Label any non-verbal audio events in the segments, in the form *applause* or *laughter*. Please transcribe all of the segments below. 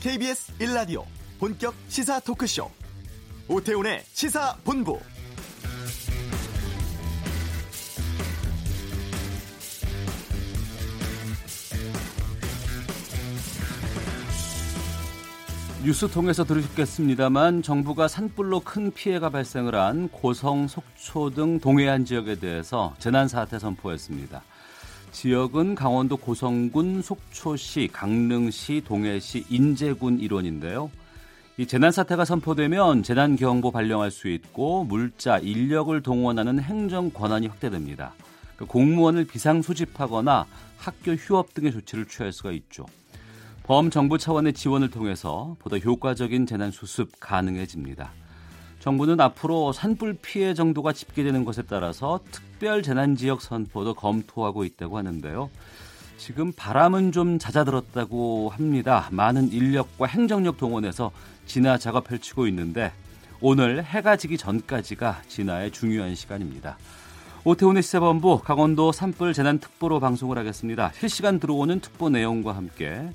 KBS 1라디오 본격 시사 토크쇼 오태훈의 시사본부 뉴스 통해서 들으셨겠습니다만 정부가 산불로 큰 피해가 발생을 한 고성, 속초 등 동해안 지역에 대해서 재난사태 선포했습니다. 지역은 강원도 고성군, 속초시, 강릉시, 동해시, 인제군 일원인데요. 이 재난 사태가 선포되면 재난 경보 발령할 수 있고 물자, 인력을 동원하는 행정 권한이 확대됩니다. 그러니까 공무원을 비상 소집하거나 학교 휴업 등의 조치를 취할 수가 있죠. 범정부 차원의 지원을 통해서 보다 효과적인 재난 수습 가능해집니다. 정부는 앞으로 산불 피해 정도가 집계되는 것에 따라서 특 별 재난 지역 선포도 검토하고 있다고 하는데요. 지금 바람은 좀 잦아들었다고 합니다. 많은 인력과 행정력 동원해서 진화 작업 펼치고 있는데 오늘 해가 지기 전까지가 진화의 중요한 시간입니다. 오태훈의 시사본부 강원도 산불 재난특보로 방송을 하겠습니다. 실시간 들어오는 특보 내용과 함께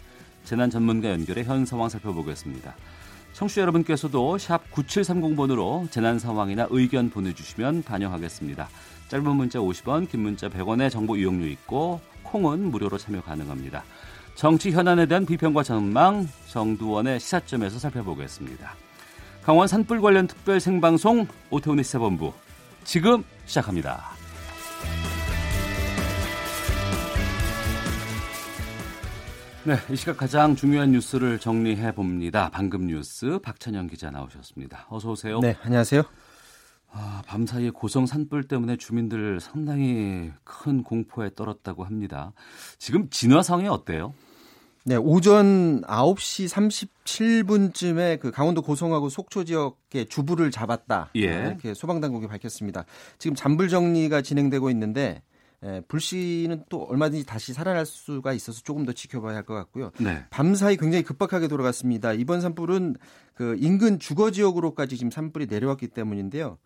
재난 전문가 연결해 현 상황 살펴보겠습니다. 청취자 여러분께서도 샵 9730번으로 재난 상황이나 의견 보내주시면 반영하겠습니다. 짧은 문자 50원, 긴 문자 100원의 정보 이용료 있고 콩은 무료로 참여 가능합니다. 정치 현안에 대한 비평과 전망 정두원의 시사점에서 살펴보겠습니다. 강원 산불 관련 특별 생방송 오태훈의 시사본부 지금 시작합니다. 네, 이 시각 가장 중요한 뉴스를 정리해 봅니다. 방금 뉴스 박찬영 기자 나오셨습니다. 어서 오세요. 네, 안녕하세요. 아, 밤사이에 고성 산불 때문에 주민들 상당히 큰 공포에 떨었다고 합니다. 지금 진화 상황이 어때요? 네, 오전 9시 37분쯤에 그 강원도 고성하고 속초 지역에 주부를 잡았다. 예. 이렇게 소방당국이 밝혔습니다. 지금 잔불 정리가 진행되고 있는데 예, 불씨는 또 얼마든지 다시 살아날 수가 있어서 조금 더 지켜봐야 할 것 같고요. 네. 밤사이 굉장히 급박하게 돌아갔습니다. 이번 산불은 그 인근 주거 지역으로까지 지금 산불이 내려왔기 때문인데요.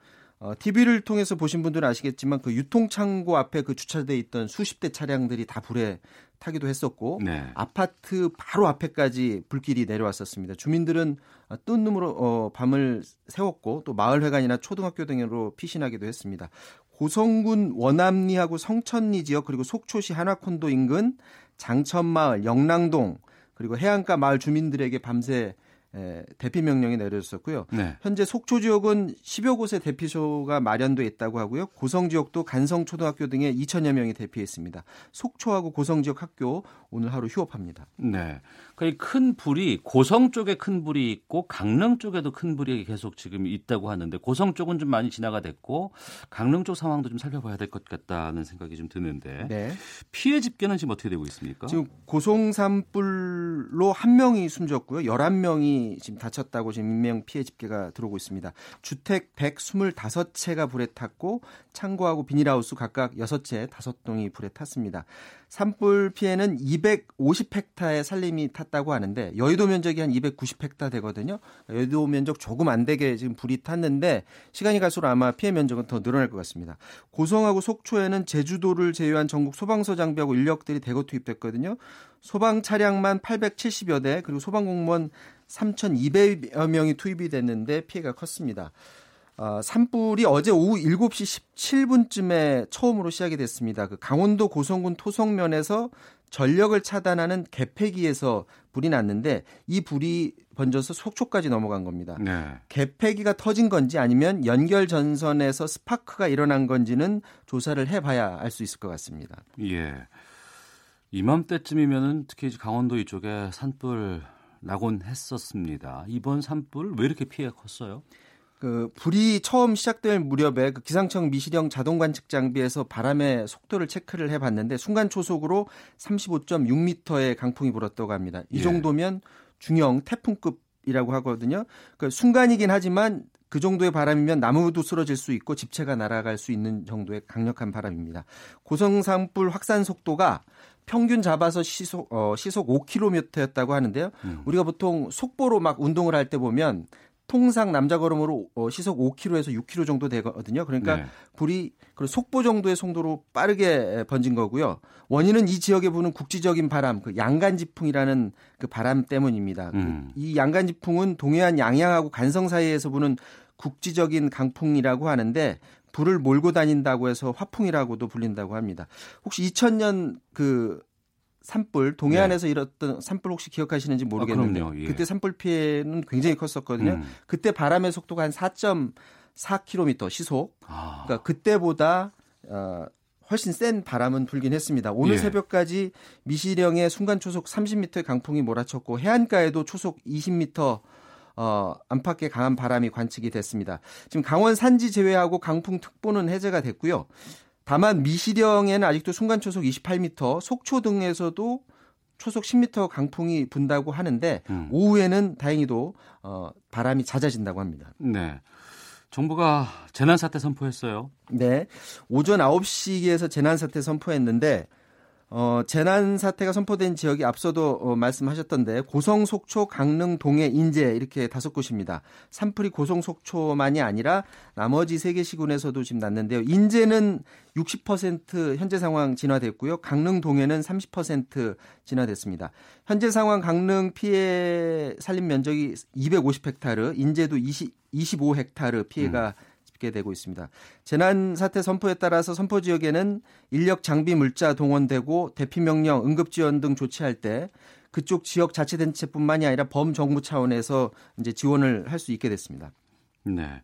어, TV를 통해서 보신 분들은 아시겠지만 그 유통창고 앞에 그 주차돼 있던 수십 대 차량들이 다 불에 타기도 했었고 네. 아파트 바로 앞에까지 불길이 내려왔었습니다. 주민들은 뜬 눈으로 어, 밤을 세웠고 또 마을회관이나 초등학교 등으로 피신하기도 했습니다. 고성군 원암리하고 성천리 지역 그리고 속초시 한화콘도 인근 장천마을, 영랑동 그리고 해안가 마을 주민들에게 밤새 에, 대피 명령이 내려졌었고요. 네. 현재 속초 지역은 10여 곳의 대피소가 마련돼 있다고 하고요. 고성 지역도 간성 초등학교 등에 2천여 명이 대피했습니다. 속초하고 고성 지역 학교 오늘 하루 휴업합니다. 네. 그러니까 큰 불이 고성 쪽에 큰 불이 있고 강릉 쪽에도 큰 불이 계속 지금 있다고 하는데 고성 쪽은 좀 많이 진화가 됐고 강릉 쪽 상황도 좀 살펴봐야 될 것 같다는 생각이 좀 드는데 네. 피해 집계는 지금 어떻게 되고 있습니까? 지금 고성 산불로 한 명이 숨졌고요. 11명이 지금 다쳤다고 지금 인명 피해 집계가 들어오고 있습니다. 주택 125채가 불에 탔고 창고하고 비닐하우스 각각 6채, 5동이 불에 탔습니다. 산불 피해는 250헥타의 산림이 탔다고 하는데 여의도 면적이 한 290헥타 되거든요. 여의도 면적 조금 안 되게 지금 불이 탔는데 시간이 갈수록 아마 피해 면적은 더 늘어날 것 같습니다. 고성하고 속초에는 제주도를 제외한 전국 소방서 장비하고 인력들이 대거 투입됐거든요. 소방 차량만 870여 대 그리고 소방 공무원 3,200여 명이 투입이 됐는데 피해가 컸습니다. 어, 산불이 어제 오후 7시 17분쯤에 처음으로 시작이 됐습니다. 그 강원도 고성군 토성면에서 전력을 차단하는 개폐기에서 불이 났는데 이 불이 번져서 속초까지 넘어간 겁니다. 네. 개폐기가 터진 건지 아니면 연결 전선에서 스파크가 일어난 건지는 조사를 해봐야 알 수 있을 것 같습니다. 예. 이맘때쯤이면은 특히 강원도 이쪽에 산불 나곤 했었습니다. 이번 산불 왜 이렇게 피해가 컸어요? 그 불이 처음 시작될 무렵에 그 기상청 미시령 자동 관측 장비에서 바람의 속도를 체크를 해봤는데 순간 초속으로 35.6m의 강풍이 불었다고 합니다. 이 예. 정도면 중형 태풍급이라고 하거든요. 그 순간이긴 하지만 그 정도의 바람이면 나무도 쓰러질 수 있고 집체가 날아갈 수 있는 정도의 강력한 바람입니다. 고성산불 확산 속도가 평균 잡아서 시속 어, 시속 5km였다고 하는데요. 음. 우리가 보통 속보로 막 운동을 할 때 보면 통상 남자 걸음으로 어, 시속 5km에서 6km 정도 되거든요. 그러니까 네. 불이 그 속보 정도의 송도로 빠르게 번진 거고요. 원인은 이 지역에 부는 국지적인 바람, 그 양간지풍이라는 그 바람 때문입니다. 그 음. 이 양간지풍은 동해안 양양하고 간성 사이에서 부는 국지적인 강풍이라고 하는데 불을 몰고 다닌다고 해서 화풍이라고도 불린다고 합니다. 혹시 2000년 그 산불 동해안에서 네. 일었던 산불 혹시 기억하시는지 모르겠는데 아, 예. 그때 산불 피해는 굉장히 컸었거든요. 음. 그때 바람의 속도가 한 4.4km 시속. 아. 그러니까 그때보다 어, 훨씬 센 바람은 불긴 했습니다. 오늘 예. 새벽까지 미시령의 순간 초속 30m의 강풍이 몰아쳤고 해안가에도 초속 20m 어, 안팎의 강한 바람이 관측이 됐습니다. 지금 강원 산지 제외하고 강풍 특보는 해제가 됐고요. 다만 미시령에는 아직도 순간 초속 28m, 속초 등에서도 초속 10m 강풍이 분다고 하는데 음. 오후에는 다행히도 어, 바람이 잦아진다고 합니다. 네. 정부가 재난사태 선포했어요. 네. 오전 9시에서 재난사태 선포했는데 어, 재난 사태가 선포된 지역이 앞서도 어, 말씀하셨던데 고성, 속초, 강릉, 동해, 인제 이렇게 다섯 곳입니다. 산불이 고성, 속초만이 아니라 나머지 세 개 시군에서도 지금 났는데요. 인제는 60% 현재 상황 진화됐고요. 강릉, 동해는 30% 진화됐습니다. 현재 상황 강릉 피해 살림 면적이 250헥타르, 인제도 20, 25헥타르 피해가 음. 있게 되고 있습니다. 재난 사태 선포에 따라서 선포 지역에는 인력 장비 물자 동원되고 대피 명령, 응급 지원 등 조치할 때 그쪽 지역 자치단체뿐만이 아니라 범정부 차원에서 이제 지원을 할 수 있게 됐습니다. 네.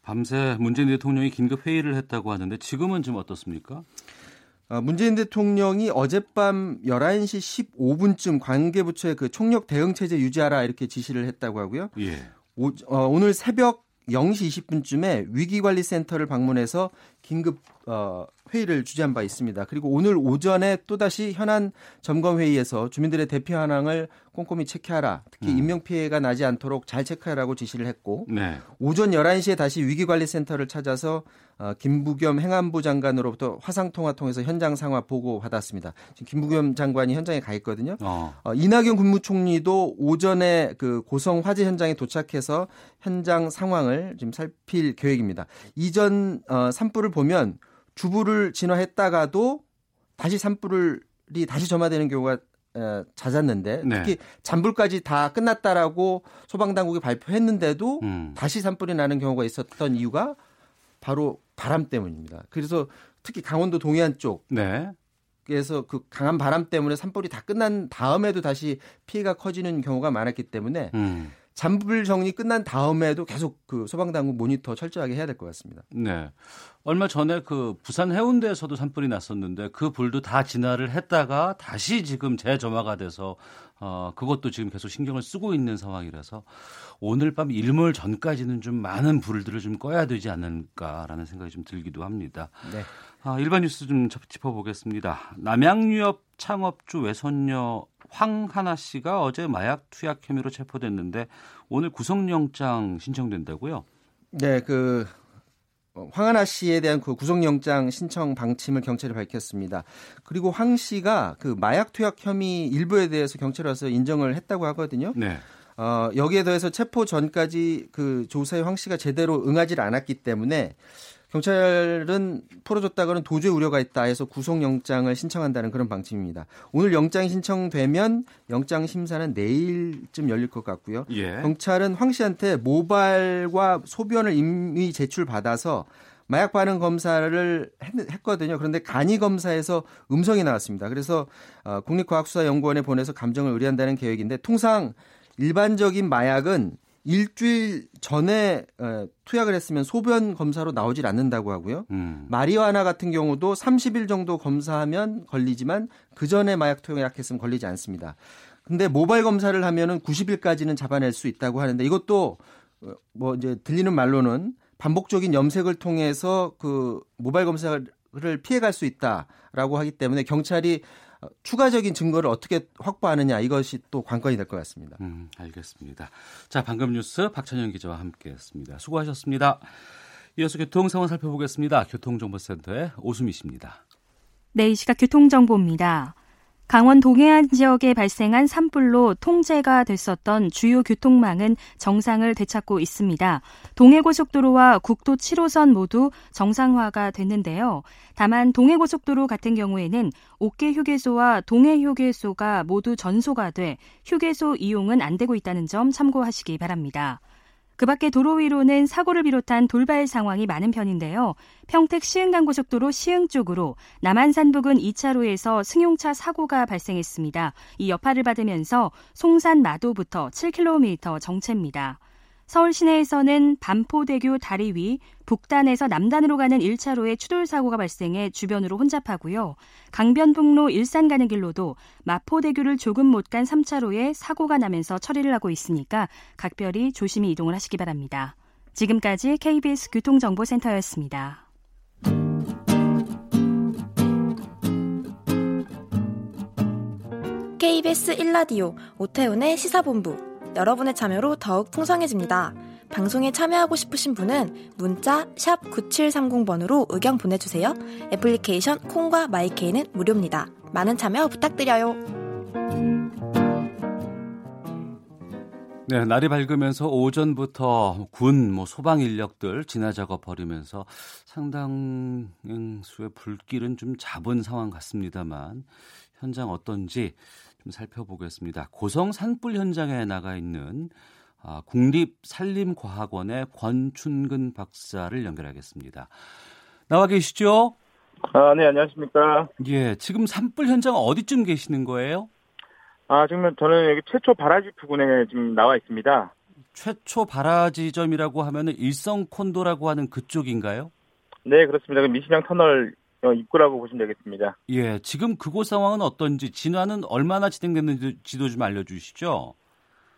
밤새 문재인 대통령이 긴급 회의를 했다고 하는데 지금은 좀 어떻습니까? 어, 문재인 대통령이 어젯밤 11시 15분쯤 관계부처에 그 총력 대응 체제 유지하라 이렇게 지시를 했다고 하고요. 예. 오, 어, 오늘 새벽 0시 20분쯤에 위기관리센터를 방문해서 긴급 어, 회의를 주재한 바 있습니다. 그리고 오늘 오전에 또다시 현안 점검 회의에서 주민들의 대피 현황을 꼼꼼히 체크하라. 특히 음. 인명 피해가 나지 않도록 잘 체크하라고 지시를 했고 네. 오전 11시에 다시 위기관리센터를 찾아서 어, 김부겸 행안부 장관으로부터 화상 통화 통해서 현장 상황 보고 받았습니다. 지금 김부겸 장관이 현장에 가 있거든요. 어. 어, 이낙연 국무총리도 오전에 그 고성 화재 현장에 도착해서 현장 상황을 지금 살필 계획입니다. 이전 어, 산불을 보면 주부를 진화했다가도 다시 산불이 다시 점화되는 경우가 에, 잦았는데 네. 특히 잔불까지 다 끝났다라고 소방당국이 발표했는데도 음. 다시 산불이 나는 경우가 있었던 이유가 바로 바람 때문입니다. 그래서 특히 강원도 동해안 쪽 네. 그래서 그 강한 바람 때문에 산불이 다 끝난 다음에도 다시 피해가 커지는 경우가 많았기 때문에 음. 잔불 정리 끝난 다음에도 계속 그 소방당국 모니터 철저하게 해야 될 것 같습니다. 네. 얼마 전에 그 부산 해운대에서도 산불이 났었는데 그 불도 다 진화를 했다가 다시 지금 재점화가 돼서 어 그것도 지금 계속 신경을 쓰고 있는 상황이라서 오늘 밤 일몰 전까지는 좀 많은 불들을 좀 꺼야 되지 않을까라는 생각이 좀 들기도 합니다. 네. 아, 일반 뉴스 좀 짚어보겠습니다. 남양유업 창업주 외손녀 황하나 씨가 어제 마약 투약 혐의로 체포됐는데 오늘 구속영장 신청된다고요? 네, 그 황하나 씨에 대한 그 구속영장 신청 방침을 경찰이 밝혔습니다. 그리고 황 씨가 그 마약 투약 혐의 일부에 대해서 경찰에 와서 인정을 했다고 하거든요. 네. 어, 여기에 더해서 체포 전까지 그 조사에 황 씨가 제대로 응하지를 않았기 때문에 경찰은 풀어줬다가는 도저히 우려가 있다 해서 구속영장을 신청한다는 그런 방침입니다. 오늘 영장이 신청되면 영장 심사는 내일쯤 열릴 것 같고요. 예. 경찰은 황 씨한테 모발과 소변을 이미 제출받아서 마약 반응 검사를 했, 거든요 그런데 간이 검사에서 음성이 나왔습니다. 그래서 어, 국립과학수사연구원에 보내서 감정을 의뢰한다는 계획인데 통상 일반적인 마약은 일주일 전에 어, 투약을 했으면 소변 검사로 나오질 않는다고 하고요. 음. 마리화나 같은 경우도 30일 정도 검사하면 걸리지만 그 전에 마약 투약했으면 걸리지 않습니다. 근데 모발 검사를 하면은 90일까지는 잡아낼 수 있다고 하는데 이것도 어, 뭐 이제 들리는 말로는 반복적인 염색을 통해서 그 모발 검사를 피해갈 수 있다라고 하기 때문에 경찰이 추가적인 증거를 어떻게 확보하느냐 이것이 또 관건이 될 것 같습니다. 음, 알겠습니다. 자, 방금 뉴스 박찬영 기자와 함께했습니다. 수고하셨습니다. 이어서 교통 상황 살펴보겠습니다. 교통정보센터의 오수미 씨입니다. 네, 이 시각 교통정보입니다. 강원 동해안 지역에 발생한 산불로 통제가 됐었던 주요 교통망은 정상을 되찾고 있습니다. 동해고속도로와 국도 7호선 모두 정상화가 됐는데요. 다만 동해고속도로 같은 경우에는 옥계 휴게소와 동해 휴게소가 모두 전소가 돼 휴게소 이용은 안 되고 있다는 점 참고하시기 바랍니다. 그 밖에 도로 위로는 사고를 비롯한 돌발 상황이 많은 편인데요. 평택 시흥간고속도로 시흥 쪽으로 남한산 부근 2차로에서 승용차 사고가 발생했습니다. 이 여파를 받으면서 송산 마도부터 7km 정체입니다. 서울 시내에서는 반포대교 다리 위 북단에서 남단으로 가는 1차로에 추돌 사고가 발생해 주변으로 혼잡하고요. 강변북로 일산 가는 길로도 마포대교를 조금 못 간 3차로에 사고가 나면서 처리를 하고 있으니까 각별히 조심히 이동을 하시기 바랍니다. 지금까지 KBS 교통정보센터였습니다. KBS 1라디오 오태훈의 시사본부 여러분의 참여로 더욱 풍성해집니다. 방송에 참여하고 싶으신 분은 문자 9730번으로 의견 보내주세요. 애플리케이션 콩과 마이케이는 무료입니다. 많은 참여 부탁드려요. 네, 날이 밝으면서 오전부터 군, 뭐 소방 인력들 진화 작업 벌이면서 상당수의 불길은 좀 잡은 상황 같습니다만 현장 어떤지 좀 살펴보겠습니다. 고성 산불 현장에 나가 있는 아, 국립산림과학원의 권춘근 박사를 연결하겠습니다. 나와 계시죠? 아, 네, 안녕하십니까. 예, 지금 산불 현장 어디쯤 계시는 거예요? 아, 지금 저는 여기 최초 바라지 부근에 지금 나와 있습니다. 최초 바라지점이라고 하면 은 일성 콘도라고 하는 그쪽인가요? 네, 그렇습니다. 그 미신양 터널 어, 입구라고 보시면 되겠습니다. 예, 지금 그곳 상황은 어떤지 진화는 얼마나 진행됐는지도 좀 알려주시죠.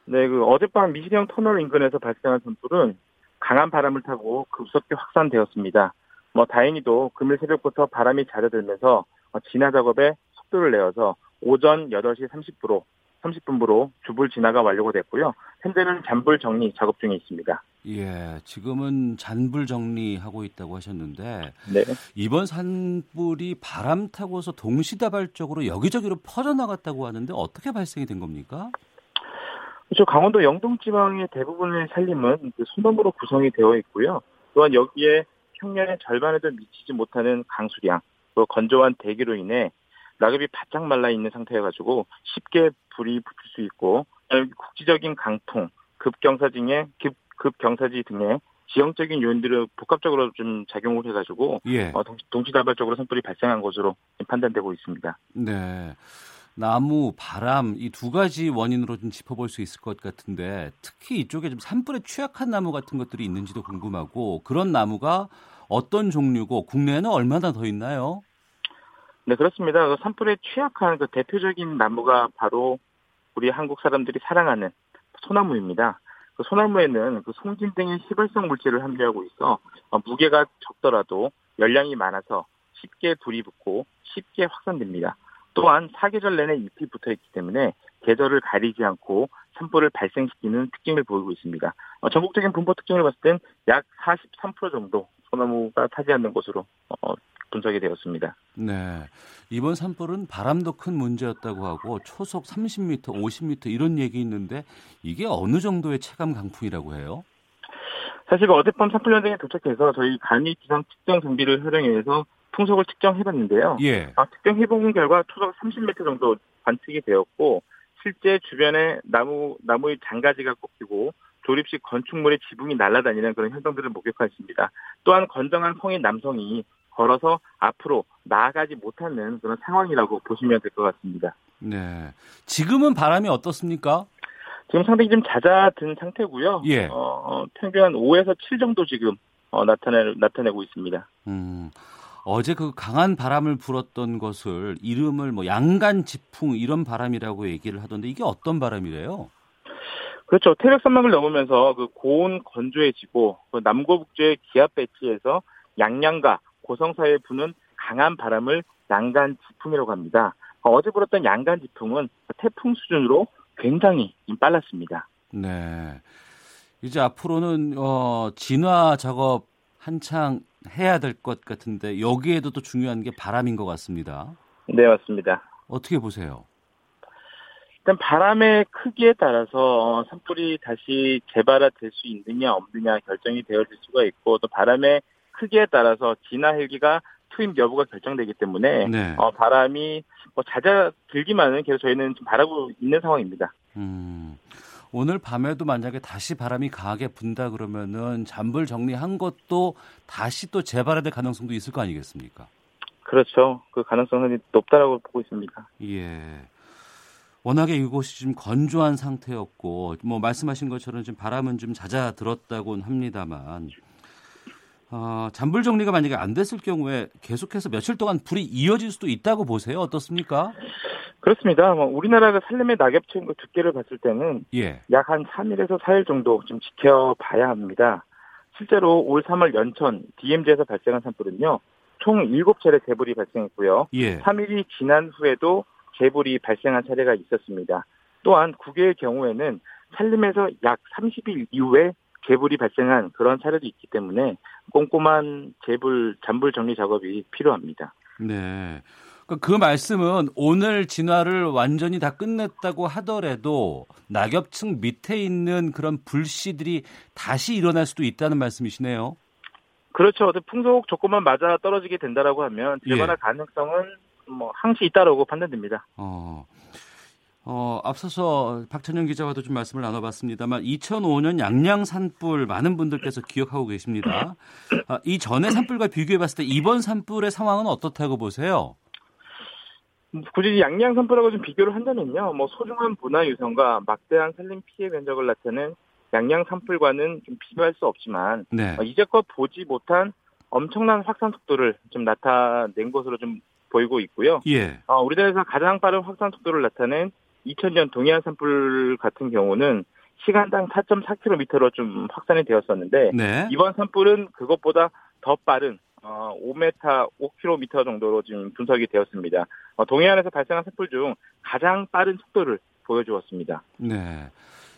네, 그 어젯밤 미시령 터널 인근에서 발생한 산불은 강한 바람을 타고 급속히 확산되었습니다. 뭐 다행히도 금일 새벽부터 바람이 잦아들면서 어, 진화 작업에 속도를 내어서 오전 8시 30분으로 30분부로 주불 진화가 완료가 됐고요. 현재는 잔불 정리 작업 중에 있습니다. 예, 지금은 잔불 정리하고 있다고 하셨는데 네. 이번 산불이 바람 타고서 동시다발적으로 여기저기로 퍼져나갔다고 하는데 어떻게 발생이 된 겁니까? 그렇죠. 강원도 영동 지방의 대부분의 산림은 그 소나무로 구성이 되어 있고요. 또한 여기에 평년의 절반에도 미치지 못하는 강수량, 또 건조한 대기로 인해 낙엽이 바짝 말라 있는 상태여가지고 쉽게 불이 붙을 수 있고 국지적인 강풍, 급경사진의 급, 급경사지 등의 지형적인 요인들을 복합적으로 좀 작용을 해가지고 예. 어, 동시 다발적으로 산불이 발생한 것으로 판단되고 있습니다. 네. 나무, 바람 이 두 가지 원인으로 좀 짚어볼 수 있을 것 같은데 특히 이쪽에 좀 산불에 취약한 나무 같은 것들이 있는지도 궁금하고 그런 나무가 어떤 종류고 국내에는 얼마나 더 있나요? 네, 그렇습니다. 그 산불에 취약한 그 대표적인 나무가 바로 우리 한국 사람들이 사랑하는 소나무입니다. 그 소나무에는 그 송진 등의 희발성 물질을 함유하고 있어 어, 무게가 적더라도 열량이 많아서 쉽게 불이 붙고 쉽게 확산됩니다. 또한 사계절 내내 잎이 붙어 있기 때문에 계절을 가리지 않고 산불을 발생시키는 특징을 보이고 있습니다. 어, 전국적인 분포 특징을 봤을 땐 약 43% 정도 소나무가 타지하는 것으로 어, 분석이 되었습니다. 네. 이번 산불은 바람도 큰 문제였다고 하고 초속 30m, 50m 이런 얘기 있는데 이게 어느 정도의 체감 강풍이라고 해요? 사실 어젯밤 산불 현장에 도착해서 저희 간이 기상 측정 장비를 활용해서 풍속을 측정해봤는데요. 예. 아, 측정해본 결과 초속 30m 정도 관측이 되었고 실제 주변에 나무 나무의 장가지가 꺾이고 조립식 건축물의 지붕이 날아다니는 그런 현상들을 목격하십니다. 또한 건정한 성인 남성이 걸어서 앞으로 나아가지 못하는 그런 상황이라고 보시면 될 것 같습니다. 네. 지금은 바람이 어떻습니까? 지금 상당히 좀 잦아든 상태고요. 예. 어, 평균 한 5에서 7 정도 지금 어, 나타내, 나타내고 있습니다. 음. 어제 그 강한 바람을 불었던 것을 이름을 뭐 양간 지풍 이런 바람이라고 얘기를 하던데 이게 어떤 바람이래요? 그렇죠. 태백 산맥을 넘으면서 그 고온 건조해지고 그 남고북조의 기압 배치에서 양양과 고성 사이에 부는 강한 바람을 양간 지풍이라고 합니다. 어제 불었던 양간 지풍은 태풍 수준으로 굉장히 빨랐습니다. 네. 이제 앞으로는 어, 진화 작업 한창 해야 될 것 같은데 여기에도 또 중요한 게 바람인 것 같습니다. 네, 맞습니다. 어떻게 보세요? 일단 바람의 크기에 따라서 산불이 다시 재발화될 수 있느냐 없느냐 결정이 되어질 수가 있고 또 바람의 크기에 따라서 진화 헬기가 투입 여부가 결정되기 때문에 네. 어, 바람이 뭐 잦아 들기만은 계속 저희는 좀 바라고 있는 상황입니다. 음, 오늘 밤에도 만약에 다시 바람이 강하게 분다 그러면은 잔불 정리한 것도 다시 또 재발화될 가능성도 있을 거 아니겠습니까? 그렇죠. 그 가능성은 높다라고 보고 있습니다. 예. 워낙에 이곳이 좀 건조한 상태였고 뭐 말씀하신 것처럼 지금 바람은 좀 잦아들었다고는 합니다만 어, 잔불 정리가 만약에 안 됐을 경우에 계속해서 며칠 동안 불이 이어질 수도 있다고 보세요. 어떻습니까? 그렇습니다. 뭐 우리나라가 살림의 낙엽층 그 두께를 봤을 때는 예. 약 한 3일에서 4일 정도 좀 지켜봐야 합니다. 실제로 올 3월 연천 DMZ에서 발생한 산불은요. 총 7차례 재불이 발생했고요. 예. 3일이 지난 후에도 재불이 발생한 사례가 있었습니다. 또한 국외의 경우에는 산림에서 약 30일 이후에 재불이 발생한 그런 사례도 있기 때문에 꼼꼼한 재불 잔불 정리 작업이 필요합니다. 네. 그, 그 말씀은 오늘 진화를 완전히 다 끝냈다고 하더라도 낙엽층 밑에 있는 그런 불씨들이 다시 일어날 수도 있다는 말씀이시네요. 그렇죠. 풍속 조건만 맞아 떨어지게 된다라고 하면 재발화 예. 가능성은 뭐 항시 있다라고 판단됩니다. 어, 어, 앞서서 박찬영 기자와도 좀 말씀을 나눠봤습니다만 2005년 양양 산불 많은 분들께서 기억하고 계십니다. 아, 이 전의 산불과 비교해봤을 때 이번 산불의 상황은 어떻다고 보세요? 굳이 양양 산불하고 좀 비교를 한다면요. 뭐 소중한 문화 유산과 막대한 산림 피해 면적을 나타낸 양양 산불과는 좀 비교할 수 없지만 네. 어, 이제껏 보지 못한 엄청난 확산 속도를 좀 나타낸 것으로 좀 보이고 있고요. 예. 어, 우리나라에서 가장 빠른 확산 속도를 나타낸 2000년 동해안 산불 같은 경우는 시간당 4.4km로 좀 확산이 되었었는데 네. 이번 산불은 그것보다 더 빠른 어, 5m, 5km 정도로 지금 분석이 되었습니다. 어, 동해안에서 발생한 산불 중 가장 빠른 속도를 보여주었습니다. 네.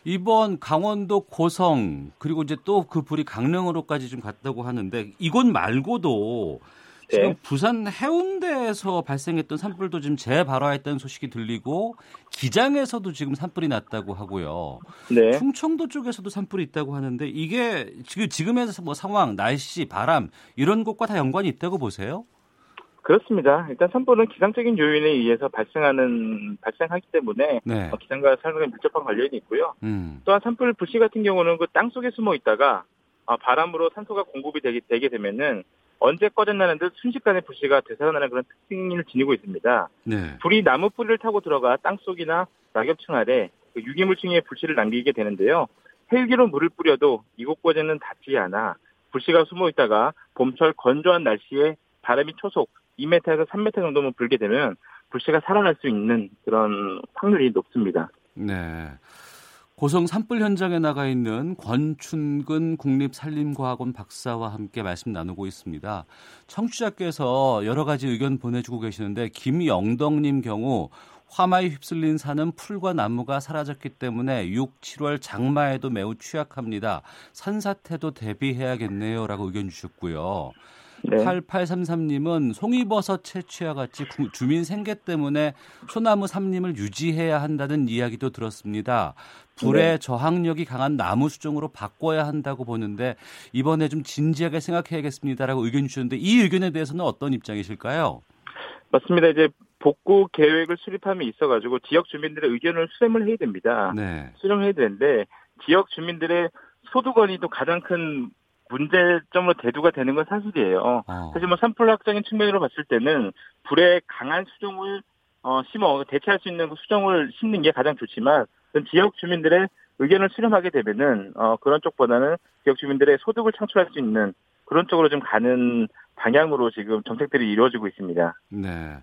이번 강원도 고성 그리고 이제 또 그 불이 강릉으로까지 좀 갔다고 하는데 이곳 말고도 지금 네. 부산 해운대에서 발생했던 산불도 지금 재발화했다는 소식이 들리고 기장에서도 지금 산불이 났다고 하고요. 네. 충청도 쪽에서도 산불이 있다고 하는데 이게 지금 지금의 뭐 상황, 날씨, 바람 이런 것과 다 연관이 있다고 보세요? 그렇습니다. 일단 산불은 기상적인 요인에 의해서 발생하는 발생하기 때문에 네. 어, 기상과 삶과 밀접한 관련이 있고요. 음. 또한 산불 불씨 같은 경우는 그 땅 속에 숨어 있다가 아, 바람으로 산소가 공급이 되게, 되게 되면은 언제 꺼졌나는 듯 순식간에 불씨가 되살아나는 그런 특징을 지니고 있습니다. 네. 불이 나무 뿌리를 타고 들어가 땅 속이나 낙엽층 아래 그 유기물층에 불씨를 남기게 되는데요. 헬기로 물을 뿌려도 이곳까지는 닿지 않아 불씨가 숨어 있다가 봄철 건조한 날씨에 바람이 초속 2m에서 3m 정도만 불게 되면 불씨가 살아날 수 있는 그런 확률이 높습니다. 네. 고성 산불 현장에 나가 있는 권춘근 국립산림과학원 박사와 함께 말씀 나누고 있습니다. 청취자께서 여러 가지 의견 보내주고 계시는데 김영덕님 경우 화마에 휩쓸린 산은 풀과 나무가 사라졌기 때문에 6, 7월 장마에도 매우 취약합니다. 산사태도 대비해야겠네요라고 의견 주셨고요. 네. 8833님은 송이버섯 채취와 같이 구- 주민 생계 때문에 소나무 삼림을 유지해야 한다는 이야기도 들었습니다. 불의 네. 저항력이 강한 나무 수종으로 바꿔야 한다고 보는데 이번에 좀 진지하게 생각해야겠습니다라고 의견 주셨는데 이 의견에 대해서는 어떤 입장이실까요? 맞습니다. 이제 복구 계획을 수립함에 있어 가지고 지역 주민들의 의견을 수렴을 해야 됩니다. 네. 수렴해야 되는데 지역 주민들의 소득원이 또 가장 큰 문제점으로 대두가 되는 건 사실이에요. 어. 사실 뭐 산불학적인 측면으로 봤을 때는 불에 강한 수종을 어, 심어 대체할 수 있는 그 수종을 심는 게 가장 좋지만 지역 주민들의 의견을 수렴하게 되면은 어, 그런 쪽보다는 지역 주민들의 소득을 창출할 수 있는 그런 쪽으로 좀 가는 방향으로 지금 정책들이 이루어지고 있습니다. 네.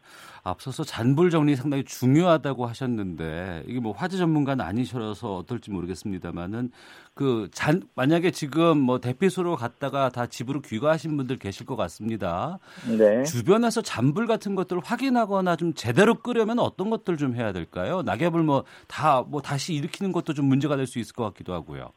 앞서서 잔불 정리 상당히 중요하다고 하셨는데 이게 뭐 화재 전문가는 아니셔서 어떨지 모르겠습니다만은 그 잔 만약에 지금 뭐 대피소로 갔다가 다 집으로 귀가하신 분들 계실 것 같습니다. 네. 주변에서 잔불 같은 것들을 확인하거나 좀 제대로 끄려면 어떤 것들 좀 해야 될까요? 낙엽을 뭐다뭐 다시 일으키는 것도 좀 문제가 될 수 있을 것 같기도 하고요.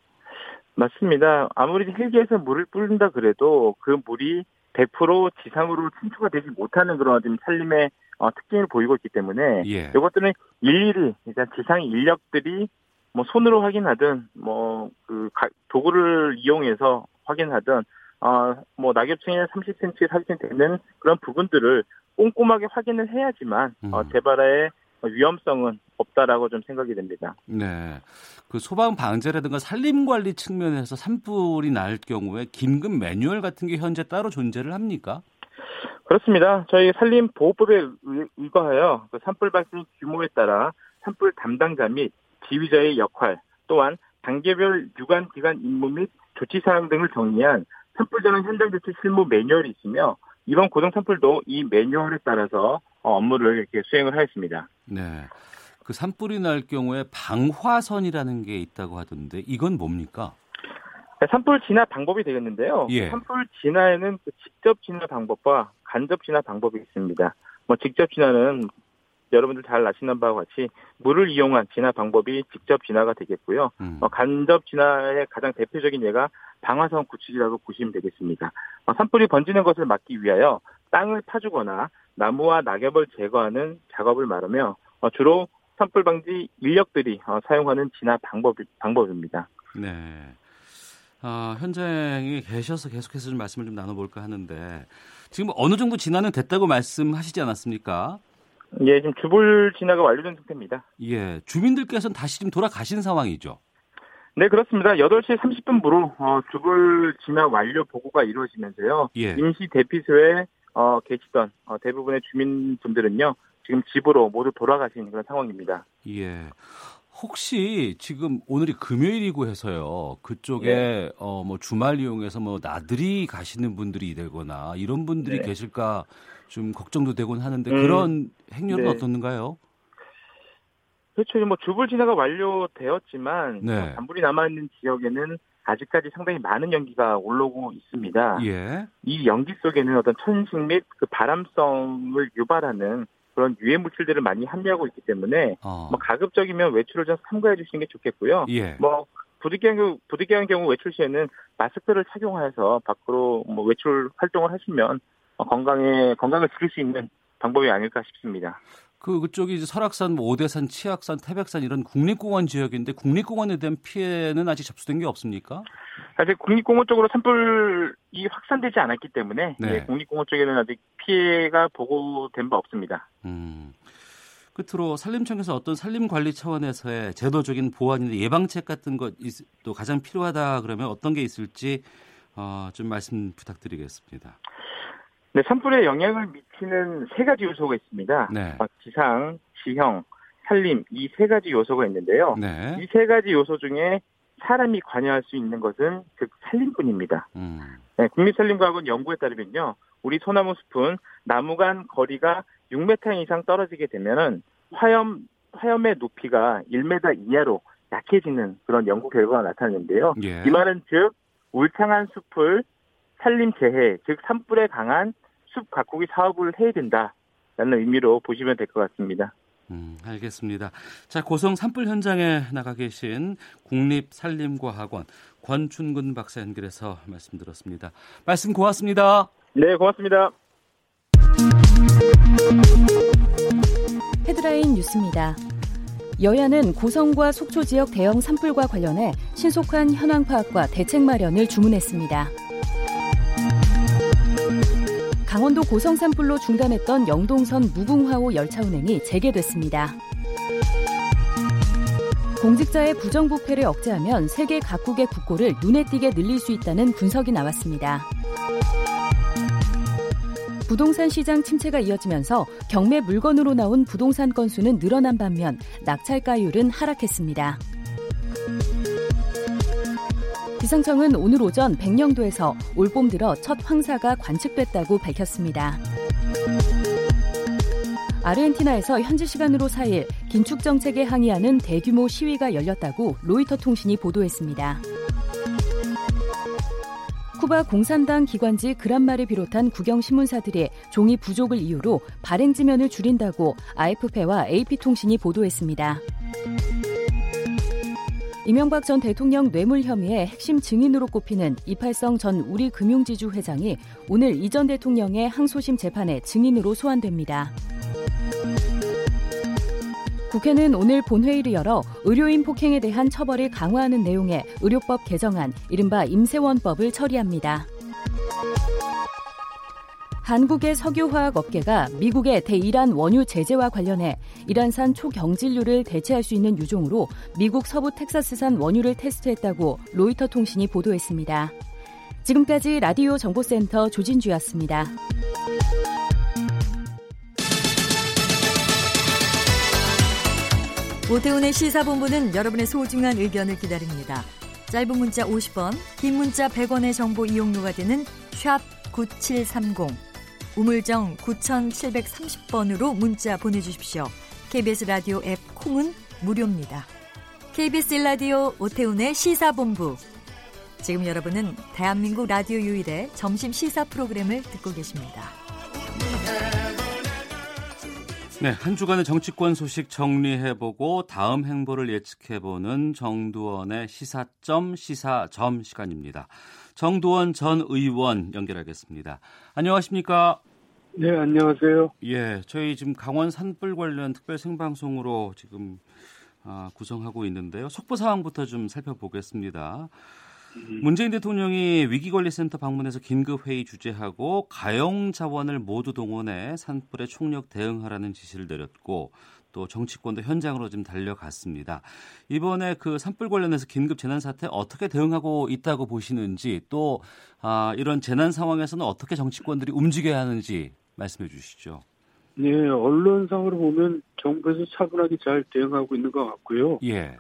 맞습니다. 아무리 헬기에서 물을 뿌린다 그래도 그 물이 100% 지상으로 침투가 되지 못하는 그런 좀 산림의 어, 특징을 보이고 있기 때문에 예. 이것들은 일일이 일단 지상 인력들이 뭐 손으로 확인하든 뭐 그 도구를 이용해서 확인하든 어뭐 낙엽층에 30cm, 40cm 되는 그런 부분들을 꼼꼼하게 확인을 해야지만 음. 어, 재발의 위험성은 없다라고 좀 생각이 됩니다. 네. 그 소방 방제라든가 산림 관리 측면에서 산불이 날 경우에 긴급 매뉴얼 같은 게 현재 따로 존재를 합니까? 그렇습니다. 저희 산림 보호법에 의거하여 그 산불 발생 규모에 따라 산불 담당자 및 지휘자의 역할 또한 단계별 유관 기관 임무 및 조치 사항 등을 정리한 산불 전환 현장 조치 실무 매뉴얼이 있으며 이번 고등 산불도 이 매뉴얼에 따라서 업무를 이렇게 수행을 하였습니다. 네. 그 산불이 날 경우에 방화선이라는 게 있다고 하던데 이건 뭡니까? 네, 산불 진화 방법이 되겠는데요. 예. 산불 진화에는 그 직접 진화 방법과 간접 진화 방법이 있습니다. 뭐 직접 진화는 여러분들 잘 아시는 바와 같이 물을 이용한 진화 방법이 직접 진화가 되겠고요. 음. 어, 간접 진화의 가장 대표적인 예가 방화선 구축이라고 보시면 되겠습니다. 어, 산불이 번지는 것을 막기 위하여 땅을 파주거나 나무와 낙엽을 제거하는 작업을 말하며 어, 주로 산불 방지 인력들이 어, 사용하는 진화 방법 방법입니다. 네. 아, 현장에 계셔서 계속해서 좀 말씀을 좀 나눠볼까 하는데 지금 어느 정도 진화는 됐다고 말씀하시지 않았습니까? 예, 지금 주불 진화가 완료된 상태입니다. 예, 주민들께서는 다시 좀 돌아가신 상황이죠. 네, 그렇습니다. 8시 30분부로 어, 주불 진화 완료 보고가 이루어지면서요. 예. 임시 대피소에 어, 계시던 어, 대부분의 주민분들은요. 지금 집으로 모두 돌아가신 그런 상황입니다. 예. 혹시 지금 오늘이 금요일이고 해서요. 그쪽에 네. 어뭐 주말 이용해서 뭐 나들이 가시는 분들이 되거나 이런 분들이 네. 계실까 좀 걱정도 되곤 하는데 음, 그런 행렬은 네. 어떻는가요? 그렇죠. 뭐 주불 진화가 완료되었지만 네. 단불이 남아 있는 지역에는 아직까지 상당히 많은 연기가 올라오고 있습니다. 예. 이 연기 속에는 어떤 천식 및 그 바람성을 유발하는 그런 유해 물질들을 많이 함유하고 있기 때문에 어. 뭐 가급적이면 외출을 좀 삼가해 주시는 게 좋겠고요. 예. 뭐 부득이한 경우 부득이한 경우 외출 시에는 마스크를 착용해서 밖으로 뭐 외출 활동을 하시면 어, 건강에 건강을 지킬 수 있는 방법이 아닐까 싶습니다. 그 그쪽이 이제 설악산, 뭐 오대산, 치악산, 태백산 이런 국립공원 지역인데 국립공원에 대한 피해는 아직 접수된 게 없습니까? 아직 국립공원 쪽으로 산불이 확산되지 않았기 때문에 네. 예, 국립공원 쪽에는 아직 피해가 보고된 바 없습니다. 음. 끝으로 산림청에서 어떤 산림 관리 차원에서의 제도적인 보완이나 예방책 같은 것도 가장 필요하다 그러면 어떤 게 있을지 어, 좀 말씀 부탁드리겠습니다. 네, 산불에 영향을 미치는 세 가지 요소가 있습니다. 네. 어, 지상, 지형, 산림 이 세 가지 요소가 있는데요. 네. 이세 가지 요소 중에 사람이 관여할 수 있는 것은 즉 산림뿐입니다. 음. 네, 국립산림과학원 연구에 따르면요, 우리 소나무 숲은 나무 간 거리가 6m 이상 떨어지게 되면은 화염 화염의 높이가 1m 이하로 약해지는 그런 연구 결과가 나타났는데요. 예. 이 말은 즉 울창한 숲을 산림 재해, 즉 산불에 강한 숲 가꾸기 사업을 해야 된다라는 의미로 보시면 될 것 같습니다. 음, 알겠습니다. 자, 고성 산불 현장에 나가 계신 국립산림과학원 권춘근 박사 연결해서 말씀 들었습니다. 말씀 고맙습니다. 네, 고맙습니다. 헤드라인 뉴스입니다. 여야는 고성과 속초 지역 대형 산불과 관련해 신속한 현황 파악과 대책 마련을 주문했습니다. 강원도 고성 산불로 중단했던 영동선 무궁화호 열차 운행이 재개됐습니다. 공직자의 부정부패를 억제하면 세계 각국의 국고를 눈에 띄게 늘릴 수 있다는 분석이 나왔습니다. 부동산 시장 침체가 이어지면서 경매 물건으로 나온 부동산 건수는 늘어난 반면 낙찰가율은 하락했습니다. 기상청은 오늘 오전 백령도에서 올봄 들어 첫 황사가 관측됐다고 밝혔습니다. 아르헨티나에서 현지 시간으로 4일 긴축 정책에 항의하는 대규모 시위가 열렸다고 로이터 통신이 보도했습니다. 쿠바 공산당 기관지 그란마를 비롯한 국영 신문사들이 종이 부족을 이유로 발행 지면을 줄인다고 AFP와 AP통신이 보도했습니다. 이명박 전 대통령 뇌물 혐의의 핵심 증인으로 꼽히는 이팔성 전 우리금융지주 회장이 오늘 이 전 대통령의 항소심 재판에 증인으로 소환됩니다. 국회는 오늘 본회의를 열어 의료인 폭행에 대한 처벌을 강화하는 내용의 의료법 개정안, 이른바 임세원법을 처리합니다. 한국의 석유화학 업계가 미국의 대이란 원유 제재와 관련해 이란산 초경질류를 대체할 수 있는 유종으로 미국 서부 텍사스산 원유를 테스트했다고 로이터 통신이 보도했습니다. 지금까지 라디오 정보센터 조진주였습니다. 오태훈의 시사본부는 여러분의 소중한 의견을 기다립니다. 짧은 문자 50원, 긴 문자 100원의 정보 이용료가 되는 샵 9730, 우물정 9730번으로 문자 보내주십시오. KBS 라디오 앱 콩은 무료입니다. KBS 라디오 오태훈의 시사본부. 지금 여러분은 대한민국 라디오 유일의 점심 시사 프로그램을 듣고 계십니다. 네, 한 주간의 정치권 소식 정리해보고 다음 행보를 예측해보는 정두원의 시사점 시사점 시간입니다. 정두원 전 의원 연결하겠습니다. 안녕하십니까? 네, 안녕하세요. 예, 저희 지금 강원 산불 관련 특별 생방송으로 지금 아, 구성하고 있는데요. 속보 상황부터 좀 살펴보겠습니다. 문재인 대통령이 위기관리센터 방문해서 긴급 회의 주재하고 가용 자원을 모두 동원해 산불에 총력 대응하라는 지시를 내렸고 또 정치권도 현장으로 좀 달려갔습니다. 이번에 그 산불 관련해서 긴급 재난 사태 어떻게 대응하고 있다고 보시는지 또 아, 이런 재난 상황에서는 어떻게 정치권들이 움직여야 하는지 말씀해 주시죠. 네, 언론상으로 보면 정부에서 차분하게 잘 대응하고 있는 것 같고요. 예.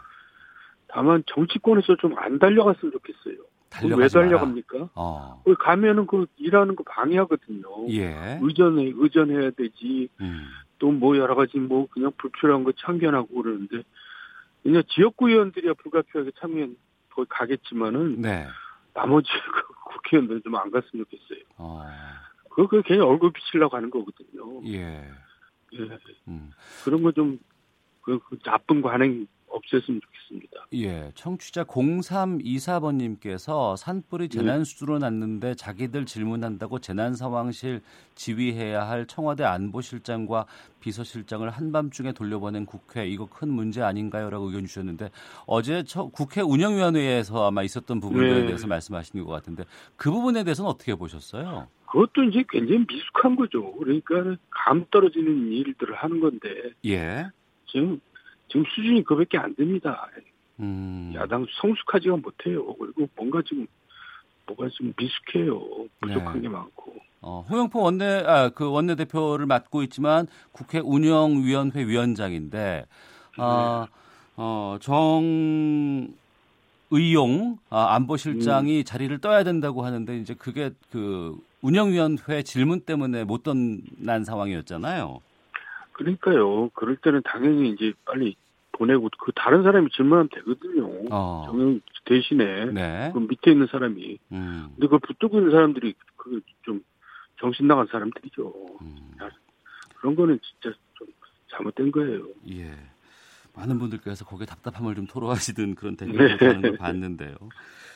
다만 정치권에서 좀 안 달려갔으면 좋겠어요. 왜 달려갑니까? 어. 가면은 그 일하는 거 방해하거든요. 예. 의전해 의전해야 되지. 음. 또뭐 여러 가지 뭐 그냥 불필요한 거 참견하고 그러는데 그냥 지역구 의원들이야 불가피하게 참견 거기 가겠지만은 네. 나머지 *laughs* 그 국회의원들은 좀 안 갔으면 좋겠어요. 어. 그거 그 괜히 얼굴 비치려고 하는 거거든요. 예. 예. 음. 그런 거 좀 그, 그 나쁜 관행 없앴으면 좋겠습니다. 예, 청취자 0324번님께서 산불이 재난 수준으로 났는데 자기들 질문한다고 재난 상황실 지휘해야 할 청와대 안보실장과 비서실장을 한밤중에 돌려보낸 국회 이거 큰 문제 아닌가요?라고 의견 주셨는데 어제 국회 운영위원회에서 아마 있었던 부분에 네. 대해서 말씀하시는 것 같은데 그 부분에 대해서는 어떻게 보셨어요? 그것도 이제 굉장히 미숙한 거죠. 그러니까 감 떨어지는 일들을 하는 건데 예. 지금 지금 수준이 그밖에 안 됩니다. 음. 야당 성숙하지가 못해요. 그리고 뭔가 지금 뭐가 좀 미숙해요. 부족한 네. 게 많고. 어, 홍영표 원내 아, 그 원내 대표를 맡고 있지만 국회 운영위원회 위원장인데 아, 어, 정 의용 아, 안보실장이 자리를 떠야 된다고 하는데 이제 그게 그 운영위원회 질문 때문에 못 떠난 상황이었잖아요. 그러니까요. 그럴 때는 당연히 이제 빨리 보내고 그 다른 사람이 질문하면 되거든요. 어. 정영 대신에 네. 그 밑에 있는 사람이. 음. 근데 그걸 붙들고 있는 사람들이 그 좀 정신 나간 사람들이죠. 음. 그런 거는 진짜 좀 잘못된 거예요. 예. 많은 분들께서 거기에 답답함을 좀 토로하시던 그런 *laughs* 네. 댓글을 걸 봤는데요.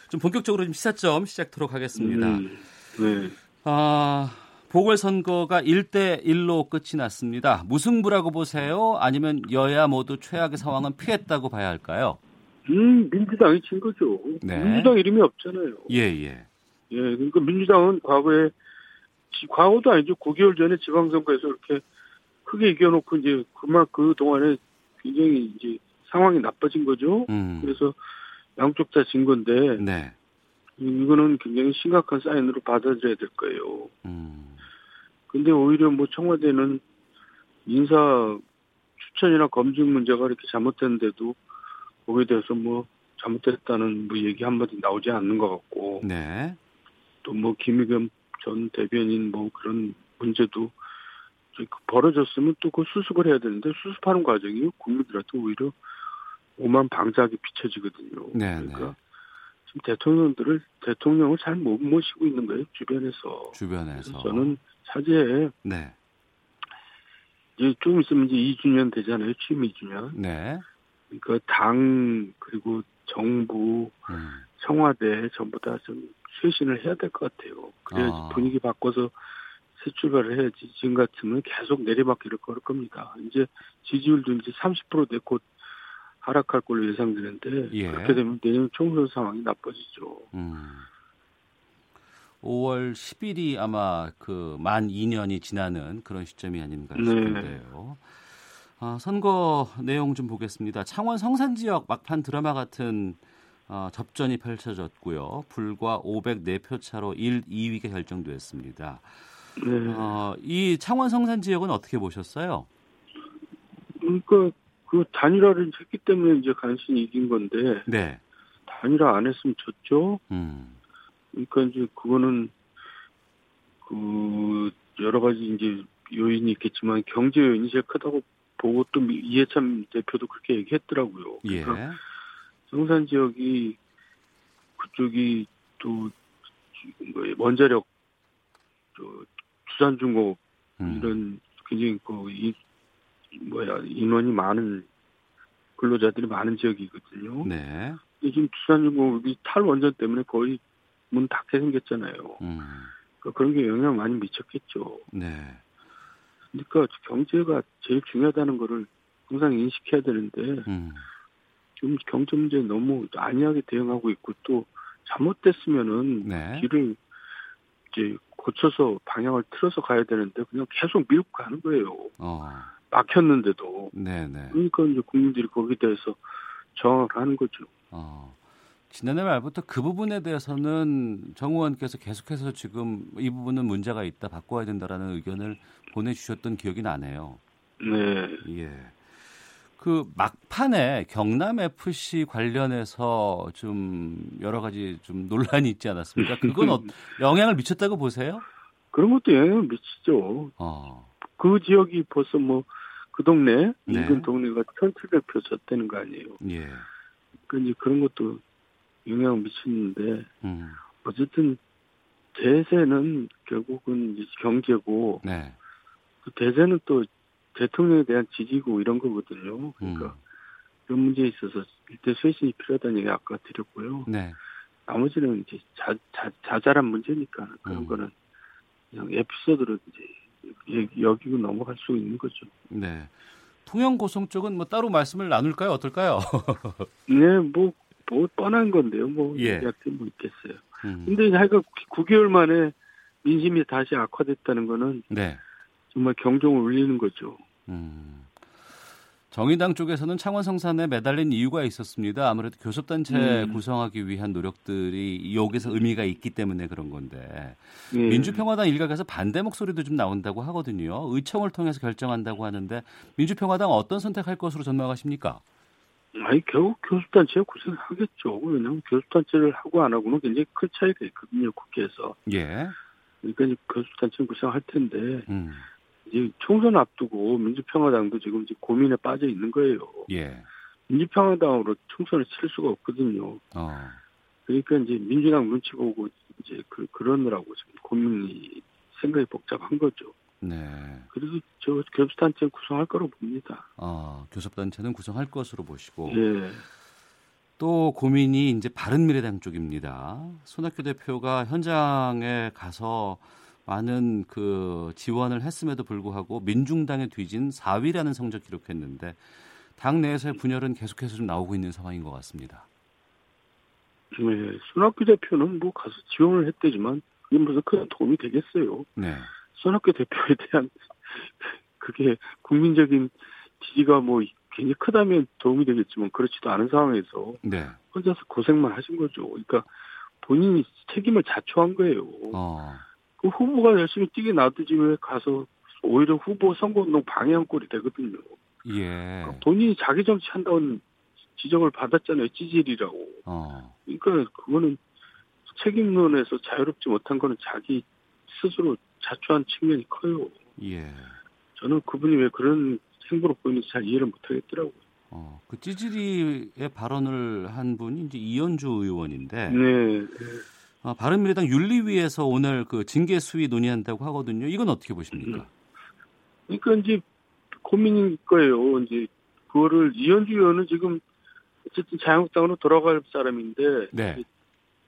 좀 본격적으로 좀 시사점 시작하도록 하겠습니다. 음, 네. 아, 보궐선거가 1대 1로 끝이 났습니다. 무승부라고 보세요? 아니면 여야 모두 최악의 상황은 피했다고 봐야 할까요? 음, 민주당이 진 거죠. 네. 민주당 이름이 없잖아요. 예, 예. 예, 그러니까 민주당은 과거에 지- 과거도 아니죠. 9개월 전에 지방선거에서 이렇게 크게 이겨놓고 이제 그만 그 동안에 굉장히 이제 상황이 나빠진 거죠. 음. 그래서 양쪽 다 진 건데 네. 이거는 굉장히 심각한 사인으로 받아들여야 될 거예요. 음. 근데 오히려 뭐 청와대는 인사 추천이나 검증 문제가 이렇게 잘못됐는데도 거기에 대해서 뭐 잘못됐다는 뭐 얘기 한마디 나오지 않는 것 같고 네. 또 뭐 김의겸 전 대변인 뭐 그런 문제도 그 벌어졌으면 또 그 수습을 해야 되는데 수습하는 과정이 국민들한테 오히려 오만 방자하게 비춰지거든요. 네, 그러니까 지금 대통령들을 대통령을 잘 못 모시고 있는 거예요 주변에서. 주변에서. 저는 차제에 네. 이제 좀 있으면 이제 2주년 되잖아요 취임 2주년. 네. 그러니까 당 그리고 정부 음. 청와대 전부 다 좀 쇄신을 해야 될 것 같아요. 그래야지 아. 분위기 바꿔서 새 출발을 해야지 지금 같으면 계속 내리막길을 걸을 겁니다. 이제 지지율도 이제 30%대 곧 하락할 걸로 예상되는데 예. 그렇게 되면 내년 총선 상황이 나빠지죠. 음. 5월 10일이 아마 그 만 2년이 지나는 그런 시점이 아닌가 네. 싶은데요. 아, 선거 내용 좀 보겠습니다. 창원 성산 지역 막판 드라마 같은 어, 접전이 펼쳐졌고요. 불과 504표 차로 1, 2위가 결정됐습니다. 네. 어, 이 창원 성산 지역은 어떻게 보셨어요? 그러니까 그 단일화를 했기 때문에 이제 간신히 이긴 건데 네. 단일화 안 했으면 졌죠. 음. 그러니까 이제 그거는 그 여러 가지 이제 요인이 있겠지만 경제 요인이 제일 크다고 보고 또 이해참 대표도 그렇게 얘기했더라고요. 예. 그러니까 성산 지역이 그쪽이 또뭐 원자력 저 두산중공업 음. 이런 굉장히 그이 뭐야 인원이 많은 근로자들이 많은 지역이거든요. 네. 지금 두산중공업이 탈원전 때문에 거의 문 닫게 생겼잖아요. 음. 그러니까 그런 게 영향 많이 미쳤겠죠. 네. 그러니까 경제가 제일 중요하다는 거를 항상 인식해야 되는데 음. 지금 경제 문제에 너무 안이하게 대응하고 있고 또 잘못됐으면은 네. 길을 이제 고쳐서 방향을 틀어서 가야 되는데 그냥 계속 밀고 가는 거예요. 어. 막혔는데도. 네, 네. 그러니까 이제 국민들이 거기에 대해서 저항을 하는 거죠. 어. 지난해 말부터 그 부분에 대해서는 정 의원께서 계속해서 지금 이 부분은 문제가 있다 바꿔야 된다라는 의견을 보내주셨던 기억이 나네요. 네. 예. 그 막판에 경남 FC 관련해서 좀 여러 가지 좀 논란이 있지 않았습니까? 그건 어, *laughs* 영향을 미쳤다고 보세요? 그런 것도 영향을 미치죠. 어. 그 지역이 벌써 뭐 그 동네 네. 인근 동네가 1,700표 졌다는 거 아니에요. 예. 그 이제 그런 것도 영향을 미치는데 음. 어쨌든 대세는 결국은 경제고 네. 그 대세는 또 대통령에 대한 지지고 이런 거거든요. 그러니까 음. 이런 문제에 있어서 일대 쇄신이 필요하다는 얘기 아까 드렸고요. 네. 나머지는 이제 자, 자, 자잘한 문제니까 그런 음. 거는 그냥 에피소드로 이제 여기고 넘어갈 수 있는 거죠. 네. 통영 고성 쪽은 뭐 따로 말씀을 나눌까요? 어떨까요? *laughs* 네, 뭐, 뭐 뻔한 건데요. 뭐 예. 게뭐 있겠어요. 음. 근데 하여간 9개월 만에 민심이 다시 악화됐다는 거는 네. 정말 경종을 울리는 거죠. 음. 정의당 쪽에서는 창원 성산에 매달린 이유가 있었습니다. 아무래도 교섭단체 음. 구성하기 위한 노력들이 여기서 의미가 있기 때문에 그런 건데 예. 민주평화당 일각에서 반대 목소리도 좀 나온다고 하거든요. 의청을 통해서 결정한다고 하는데 민주평화당 어떤 선택할 것으로 전망하십니까? 아니 결국 교섭단체가 고생하겠죠. 왜냐하면 교섭단체를 하고 안 하고는 굉장히 큰 차이가 있거든요. 국회에서. 예. 그러니까 이제 교섭단체는 구성할 텐데 음. 이제 총선 앞두고 민주평화당도 지금 이제 고민에 빠져 있는 거예요. 예. 민주평화당으로 총선을 칠 수가 없거든요. 어. 그러니까 이제 민주당 눈치 보고 이제 그 그러느라고 지금 고민이 생각이 복잡한 거죠. 네. 그래서 저 교섭단체 구성할 거로 봅니다. 어, 교섭단체는 구성할 것으로 보시고 예. 또 고민이 이제 바른미래당 쪽입니다. 손학규 대표가 현장에 가서 많은 그 지원을 했음에도 불구하고 민중당에 뒤진 4위라는 성적 기록했는데 당 내에서의 분열은 계속해서 좀 나오고 있는 상황인 것 같습니다. 네. 손학규 대표는 뭐 가서 지원을 했대지만 그게 무슨 큰 도움이 되겠어요. 네. 손학규 대표에 대한 *laughs* 그게 국민적인 지지가 뭐 굉장히 크다면 도움이 되겠지만 그렇지도 않은 상황에서 네. 혼자서 고생만 하신 거죠. 그러니까 본인이 책임을 자초한 거예요. 어. 그 후보가 열심히 뛰게 놔두지 왜 가서 오히려 후보 선거운동 방해한 꼴이 되거든요. 예. 본인이 자기 정치 한다는 지적을 받았잖아요. 찌질이라고. 어. 그러니까 그거는 책임론에서 자유롭지 못한 거는 자기 스스로 자초한 측면이 커요. 예. 저는 그분이 왜 그런 행보를 보이는지 잘 이해를 못하겠더라고요. 어. 그 찌질이의 발언을 한 분이 이제 이현주 의원인데 네. 어, 바른미래당 윤리위에서 오늘 그 징계 수위 논의한다고 하거든요. 이건 어떻게 보십니까? 그러니까 이제 고민일 거예요. 이제 그거를 이현주 의원은 지금 어쨌든 자유한국당으로 돌아갈 사람인데 네.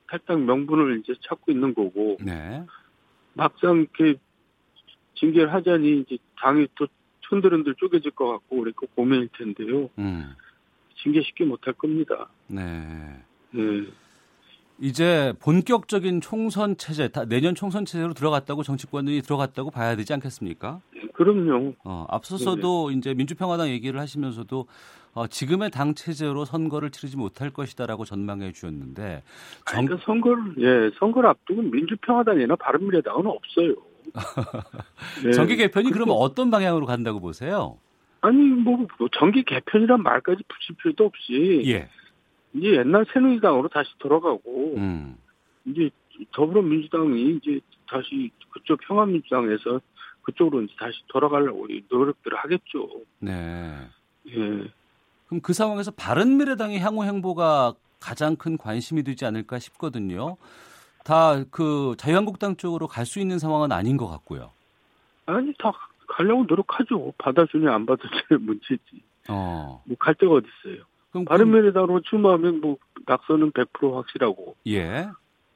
탈당 명분을 이제 찾고 있는 거고 네. 막상 이렇게 징계를 하자니 이제 당이 또 흔들흔들 쪼개질 것 같고 그러니까 고민일 텐데요. 음. 징계 쉽게 못할 겁니다. 네. 네. 이제 본격적인 총선 체제, 내년 총선 체제로 들어갔다고 정치권이 들어갔다고 봐야 되지 않겠습니까? 그럼요. 어, 앞서서도 네네. 이제 민주평화당 얘기를 하시면서도 어, 지금의 당 체제로 선거를 치르지 못할 것이다라고 전망해 주셨는데 정... 그러니까 선거를 예 선거를 앞두고 민주평화당이나 바른미래당은 없어요. *laughs* 네. 정기 개편이 그러면 어떤 방향으로 간다고 보세요? 아니 뭐, 뭐 정기 개편이란 말까지 붙일 필요도 없이 예. 이제 옛날 새누리당으로 다시 돌아가고 음. 이제 더불어민주당이 이제 다시 그쪽 평화민주당에서 그쪽으로 이제 다시 돌아가려고 노력들을 하겠죠. 네. 예. 그럼 그 상황에서 바른미래당의 향후 행보가 가장 큰 관심이 되지 않을까 싶거든요. 다 그 자유한국당 쪽으로 갈 수 있는 상황은 아닌 것 같고요. 아니 다 가려고 노력하죠. 받아주냐 안 받아주냐 문제지. 어. 뭐 갈 데가 어디 있어요. 그럼 바른미래당으로 출마하면 뭐 낙선은 100% 확실하고. 예.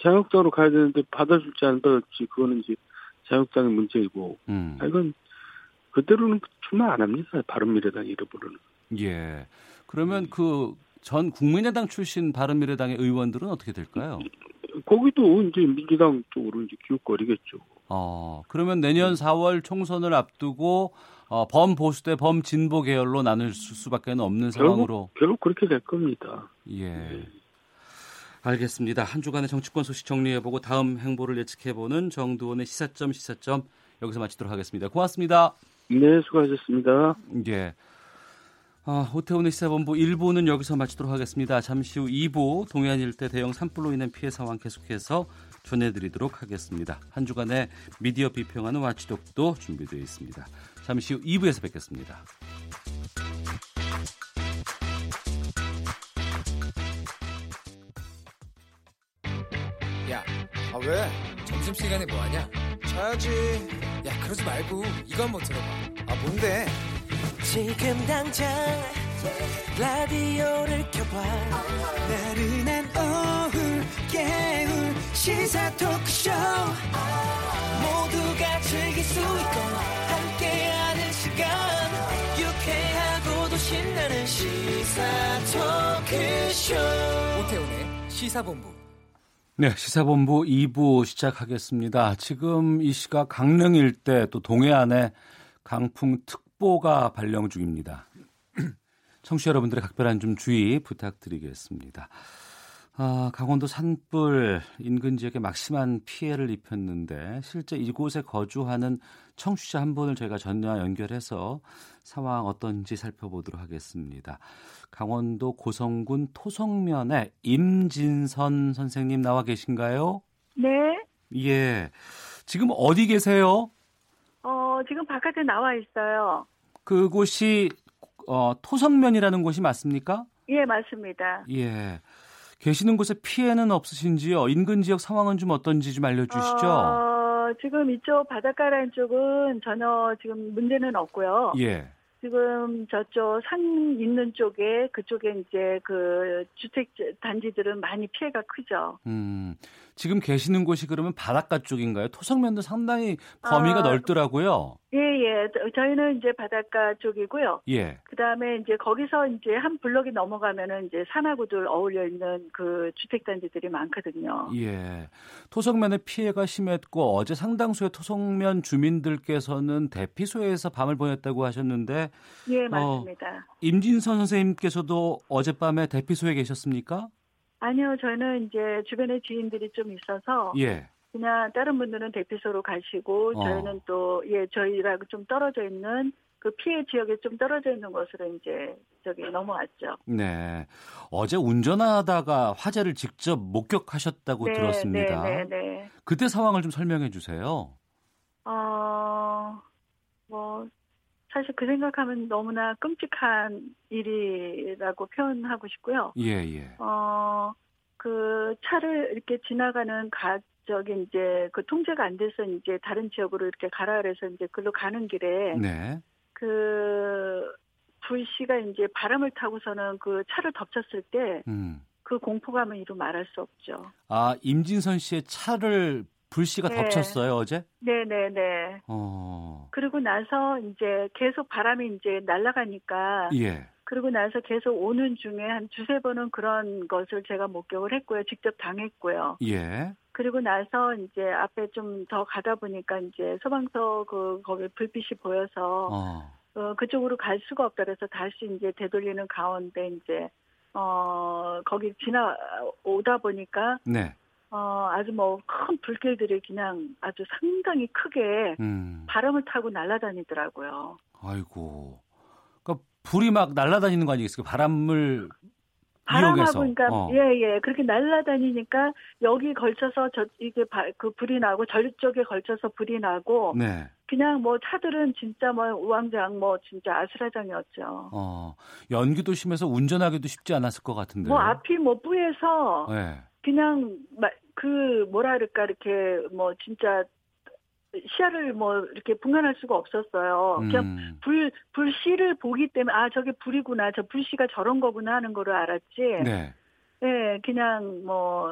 자유한국당으로 가야 되는데 받아줄지 안 받아줄지 그거는 이제 자유한국당의 문제이고. 음. 아, 이건 그대로는 출마 안 합니다. 바른미래당 이름으로는. 예. 그러면 그전 국민의당 출신 바른미래당의 의원들은 어떻게 될까요? 거기도 이제 민주당 쪽으로 이제 기웃거리겠죠. 어, 그러면 내년 4월 총선을 앞두고 어, 범보수 대 범진보 계열로 나눌 수밖에 없는 상황으로 결국, 결국 그렇게 될 겁니다. 예. 네. 알겠습니다. 한 주간의 정치권 소식 정리해보고 다음 행보를 예측해보는 정두원의 시사점 시사점 여기서 마치도록 하겠습니다. 고맙습니다. 네, 수고하셨습니다. 예. 아, 오태훈의 시사본부 1부는 여기서 마치도록 하겠습니다. 잠시 후 2부 동해안 일대 대형 산불로 인한 피해 상황 계속해서 전해드리도록 하겠습니다. 한 주간의 미디어 비평하는 와치독도 준비되어 있습니다. 잠시 후 2부에서 뵙겠습니다. 야, 아 왜? 점심시간에 뭐하냐? 자야지. 야, 그러지 말고 이거 한번 들어봐. 아 뭔데? 지금 당장 라디오를 켜봐 나른한 오후 깨울 시사 토크쇼 모두가 즐길 수 있고 시간 유쾌하고도 신나는 시사 토크쇼 오태훈의 시사본부 네, 시사본부 2부 시작하겠습니다. 지금 이 시각 강릉 일대 또 동해안에 강풍 특보가 발령 중입니다. *clears throat* 청취자 여러분들의 각별한 좀 주의 부탁드리겠습니다. 아, 강원도 산불 인근 지역에 막심한 피해를 입혔는데 실제 이곳에 거주하는 청취자 한 분을 저희가 전화 연결해서 상황 어떤지 살펴보도록 하겠습니다. 강원도 고성군 토성면에 임진선 선생님 나와 계신가요? 네. 예. 지금 어디 계세요? 어, 지금 바깥에 나와 있어요. 그곳이 어, 토성면이라는 곳이 맞습니까? 예, 맞습니다. 예. 계시는 곳에 피해는 없으신지요? 인근 지역 상황은 좀 어떤지 좀 알려주시죠. 어, 지금 이쪽 바닷가라인 쪽은 전혀 지금 문제는 없고요. 예. 지금 저쪽 산 있는 쪽에 그쪽에 이제 그 주택 단지들은 많이 피해가 크죠. 음. 지금 계시는 곳이 그러면 바닷가 쪽인가요? 토성면도 상당히 범위가 아, 넓더라고요. 예, 예. 저희는 이제 바닷가 쪽이고요. 예. 그 다음에 이제 거기서 이제 한 블럭이 넘어가면은 이제 산하구들 어울려 있는 그 주택 단지들이 많거든요. 예. 토성면의 피해가 심했고 어제 상당수의 토성면 주민들께서는 대피소에서 밤을 보냈다고 하셨는데 예, 맞습니다. 어, 임진선 선생님께서도 어젯밤에 대피소에 계셨습니까? 아니요, 저는 이제 주변에 지인들이 좀 있어서 예. 그냥 다른 분들은 대피소로 가시고 어. 저희는 또 예 저희라고 좀 떨어져 있는 그 피해 지역에 좀 떨어져 있는 곳으로 이제 저기 넘어왔죠. 네. 어제 운전하다가 화재를 직접 목격하셨다고 네, 들었습니다. 네, 네, 네. 그때 상황을 좀 설명해 주세요. 어, 뭐 사실 그 생각하면 너무나 끔찍한 일이라고 표현하고 싶고요. 예, 예. 어, 그 차를 이렇게 지나가는 가, 저기 이제 그 통제가 안 돼서 이제 다른 지역으로 이렇게 가라 그래서 이제 글로 가는 길에 네. 그 불씨가 이제 바람을 타고서는 그 차를 덮쳤을 때그 음. 공포감은 이루 말할 수 없죠. 아, 임진선 씨의 차를 불씨가 네. 덮쳤어요 어제? 네네네. 어. 그리고 나서 이제 계속 바람이 이제 날아가니까 예. 그리고 나서 계속 오는 중에 한 두세 번은 그런 것을 제가 목격을 했고요. 직접 당했고요. 예. 그리고 나서 이제 앞에 좀 더 가다 보니까 이제 소방서 그 거기 불빛이 보여서 어. 어, 그쪽으로 갈 수가 없다 그래서 다시 이제 되돌리는 가운데 이제 어 거기 지나 오다 보니까 네. 어 아주 뭐 큰 불길들이 그냥 아주 상당히 크게 음. 바람을 타고 날아다니더라고요. 아이고. 그러니까 불이 막 날아다니는 거 아니겠어요? 바람을 바람하고. 그러니까 어. 예 예 그렇게 날아다니니까 여기 걸쳐서 저 이게 바- 그 불이 나고 저쪽에 걸쳐서 불이 나고 네. 그냥 뭐 차들은 진짜 뭐 우왕좌왕 뭐 진짜 아수라장이었죠. 어. 연기도 심해서 운전하기도 쉽지 않았을 것 같은데. 뭐 앞이 뭐 뿌해서 네. 그냥 마- 그 뭐라 그럴까 이렇게 뭐 진짜 시야를 뭐 이렇게 분간할 수가 없었어요. 그냥 음. 불 불씨를 보기 때문에 아 저게 불이구나 저 불씨가 저런 거구나 하는 거를 알았지. 네. 네, 그냥 뭐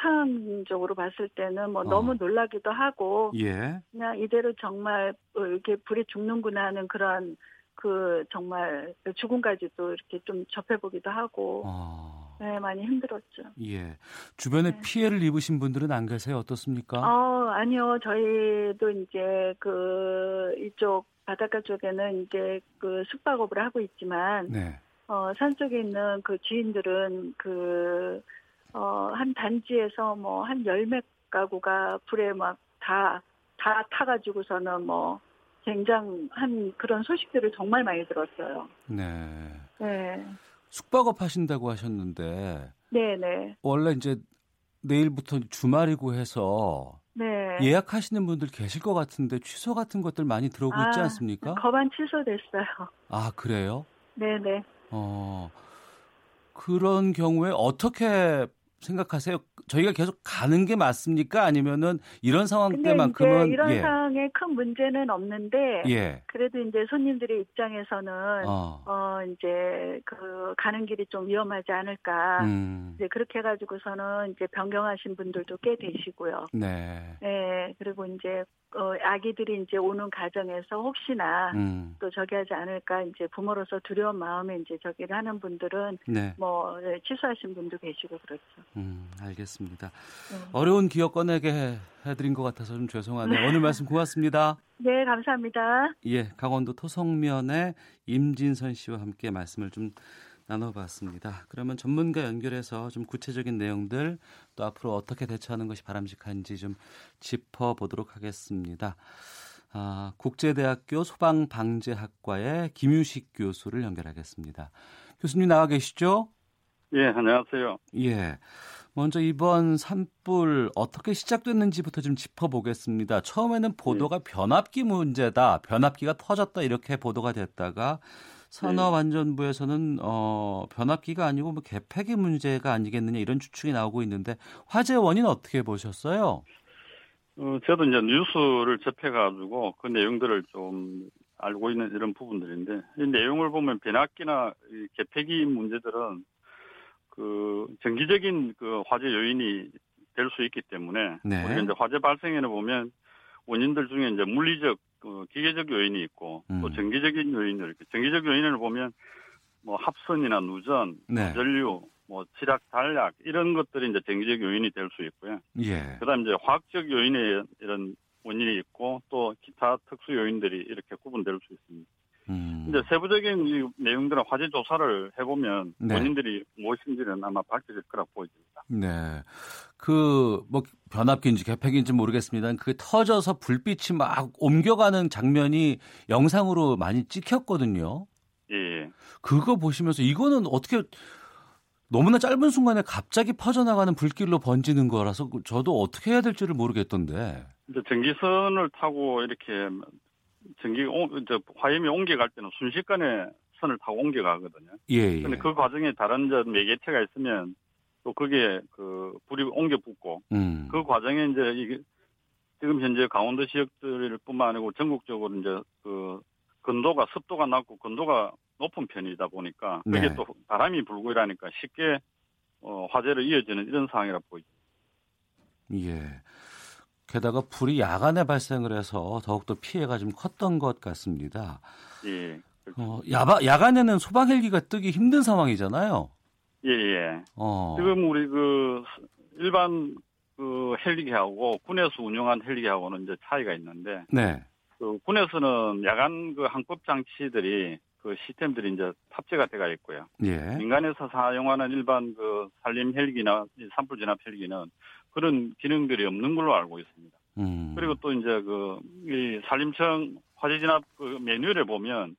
상황적으로 봤을 때는 뭐 어. 너무 놀라기도 하고 예. 그냥 이대로 정말 어, 이렇게 불에 죽는구나 하는 그런 그 정말 죽음까지도 이렇게 좀 접해보기도 하고 어. 네, 많이 힘들었죠. 예. 주변에 네. 피해를 입으신 분들은 안 계세요? 어떻습니까? 어, 아니요. 저희도 이제 그 이쪽 바닷가 쪽에는 이제 그 숙박업을 하고 있지만 네. 어, 산 쪽에 있는 그 지인들은 그, 어, 한 단지에서 뭐 한 열몇 가구가 불에 막 다, 다 타가지고서는 뭐 굉장한 그런 소식들을 정말 많이 들었어요. 네. 네. 숙박업 하신다고 하셨는데 네네. 원래 이제 내일부터 주말이고 해서 네. 예약하시는 분들 계실 것 같은데 취소 같은 것들 많이 들어오고 있지 아, 않습니까? 거반 취소됐어요. 아 그래요? 네네. 어 그런 경우에 어떻게 생각하세요? 저희가 계속 가는 게 맞습니까? 아니면은 이런 상황 때만큼은 이런 예. 상황에 큰 문제는 없는데 예. 그래도 이제 손님들의 입장에서는 어. 어, 이제 그 가는 길이 좀 위험하지 않을까. 음. 이제 그렇게 해가지고서는 이제 변경하신 분들도 꽤 되시고요. 네. 네, 그리고 이제 어, 아기들이 이제 오는 가정에서 혹시나 음. 또 저기 하지 않을까 이제 부모로서 두려운 마음에 이제 저기를 하는 분들은 네. 뭐 네, 취소하신 분도 계시고 그렇죠. 음, 알겠습니다. 네. 어려운 기억 꺼내게 해- 해드린 것 같아서 좀 죄송하네요. 오늘 말씀 고맙습니다. *laughs* 네, 감사합니다. 예, 강원도 토성면의 임진선 씨와 함께 말씀을 좀 나눠봤습니다. 그러면 전문가 연결해서 좀 구체적인 내용들 또 앞으로 어떻게 대처하는 것이 바람직한지 좀 짚어보도록 하겠습니다. 아, 국제대학교 소방방재학과의 김유식 교수를 연결하겠습니다. 교수님 나와 계시죠? 예, 안녕하세요. 예. 먼저 이번 산불 어떻게 시작됐는지부터 좀 짚어보겠습니다. 처음에는 보도가 변압기 문제다, 변압기가 터졌다 이렇게 보도가 됐다가 산업 안전부에서는 어, 변압기가 아니고 뭐 개폐기 문제가 아니겠느냐 이런 추측이 나오고 있는데 화재 원인 어떻게 보셨어요? 어, 저도 이제 뉴스를 접해가지고 그 내용들을 좀 알고 있는 이런 부분들인데 이 내용을 보면 변압기나 이 개폐기 문제들은 그 정기적인 그 화재 요인이 될 수 있기 때문에 네. 우리가 이제 화재 발생에는 보면 원인들 중에 이제 물리적 그 기계적 요인이 있고 또 음. 정기적인 요인들 이렇게 정기적 요인을 보면 뭐 합선이나 누전, 네. 전류, 뭐 지락, 단약 이런 것들이 이제 정기적 요인이 될 수 있고요. 예. 그다음 이제 화학적 요인의 이런 원인이 있고 또 기타 특수 요인들이 이렇게 구분될 수 있습니다. 음. 이제 세부적인 이 내용들은 화재 조사를 해보면 네. 원인들이 무엇인지는 아마 밝혀질 거라고 보여집니다. 네. 그, 뭐, 변압기인지 개폐기인지 모르겠습니다. 그게 터져서 불빛이 막 옮겨가는 장면이 영상으로 많이 찍혔거든요. 예, 예. 그거 보시면서 이거는 어떻게 너무나 짧은 순간에 갑자기 퍼져나가는 불길로 번지는 거라서 저도 어떻게 해야 될지를 모르겠던데. 이제 전기선을 타고 이렇게 전기 오- 저 화염이 옮겨갈 때는 순식간에 선을 타고 옮겨가거든요. 예, 예. 근데 그 과정에 다른 저 매개체가 있으면 또 그게 그 불이 옮겨 붙고 음. 그 과정에 이제 이게 지금 현재 강원도 지역들 뿐만 아니고 전국적으로 이제 그 건도가 습도가 낮고 건도가 높은 편이다 보니까 그게 네. 또 바람이 불고 이러니까 쉽게 어, 화재로 이어지는 이런 상황이라 보이죠. 예. 게다가 불이 야간에 발생을 해서 더욱더 피해가 좀 컸던 것 같습니다. 예. 어, 야바, 야간에는 소방 헬기가 뜨기 힘든 상황이잖아요. 예, 예. 어. 지금 우리 그 일반 그 헬기하고 군에서 운영한 헬기하고는 이제 차이가 있는데 네. 그 군에서는 야간 그 항법 장치들이 그 시스템들이 이제 탑재가 돼가 있고요. 예. 민간에서 사용하는 일반 그 산림 헬기나 이 산불 진압 헬기는 그런 기능들이 없는 걸로 알고 있습니다. 음. 그리고 또 이제 그 이 산림청 화재 진압 그 매뉴얼에 보면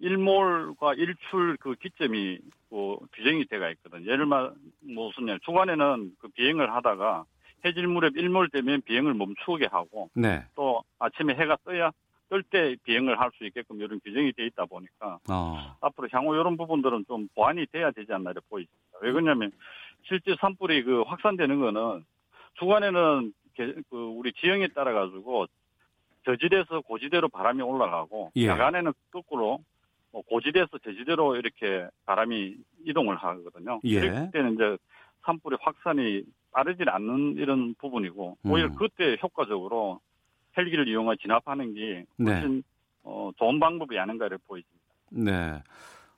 일몰과 일출 그 기점이 뭐 규정이 돼가 있거든. 예를 말 무슨 주간에는 그 비행을 하다가 해질 무렵 일몰 되면 비행을 멈추게 하고 네. 또 아침에 해가 떠야 뜰 때 비행을 할 수 있게끔 이런 규정이 돼 있다 보니까 어. 앞으로 향후 이런 부분들은 좀 보완이 돼야 되지 않나 이렇게 보입니다. 왜 그러냐면 실제 산불이 그 확산되는 거는 주간에는 게- 그 우리 지형에 따라 가지고 저지대에서 고지대로 바람이 올라가고 예. 야간에는 거꾸로 뭐 고지대에서 저지대로 이렇게 바람이 이동을 하거든요. 예. 그럴 때는 이제 산불의 확산이 빠르지 않는 이런 부분이고 오히려 음. 그때 효과적으로 헬기를 이용해 진압하는 게 네. 훨씬 어, 좋은 방법이 아닌가 이렇게 보입니다. 네.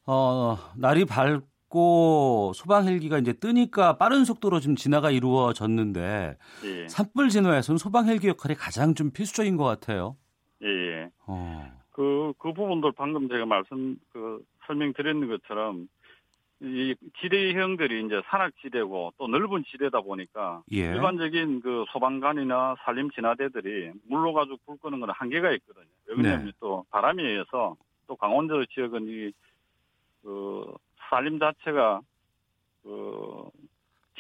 어, 날이 밝 고 소방 헬기가 이제 뜨니까 빠른 속도로 좀 진화가 이루어졌는데 예. 산불 진화에서는 소방 헬기 역할이 가장 좀 필수적인 것 같아요. 예, 예. 어. 그, 그 부분들 방금 제가 말씀, 그, 설명드렸는 것처럼, 이 지대형들이 이제 산악지대고 또 넓은 지대다 보니까 예. 일반적인 그 소방관이나 산림 진화대들이 물로 가지고 불 끄는 건 한계가 있거든요. 왜냐하면 네. 또 바람에 의해서 또 강원도 지역은 이, 그, 산림 자체가 그,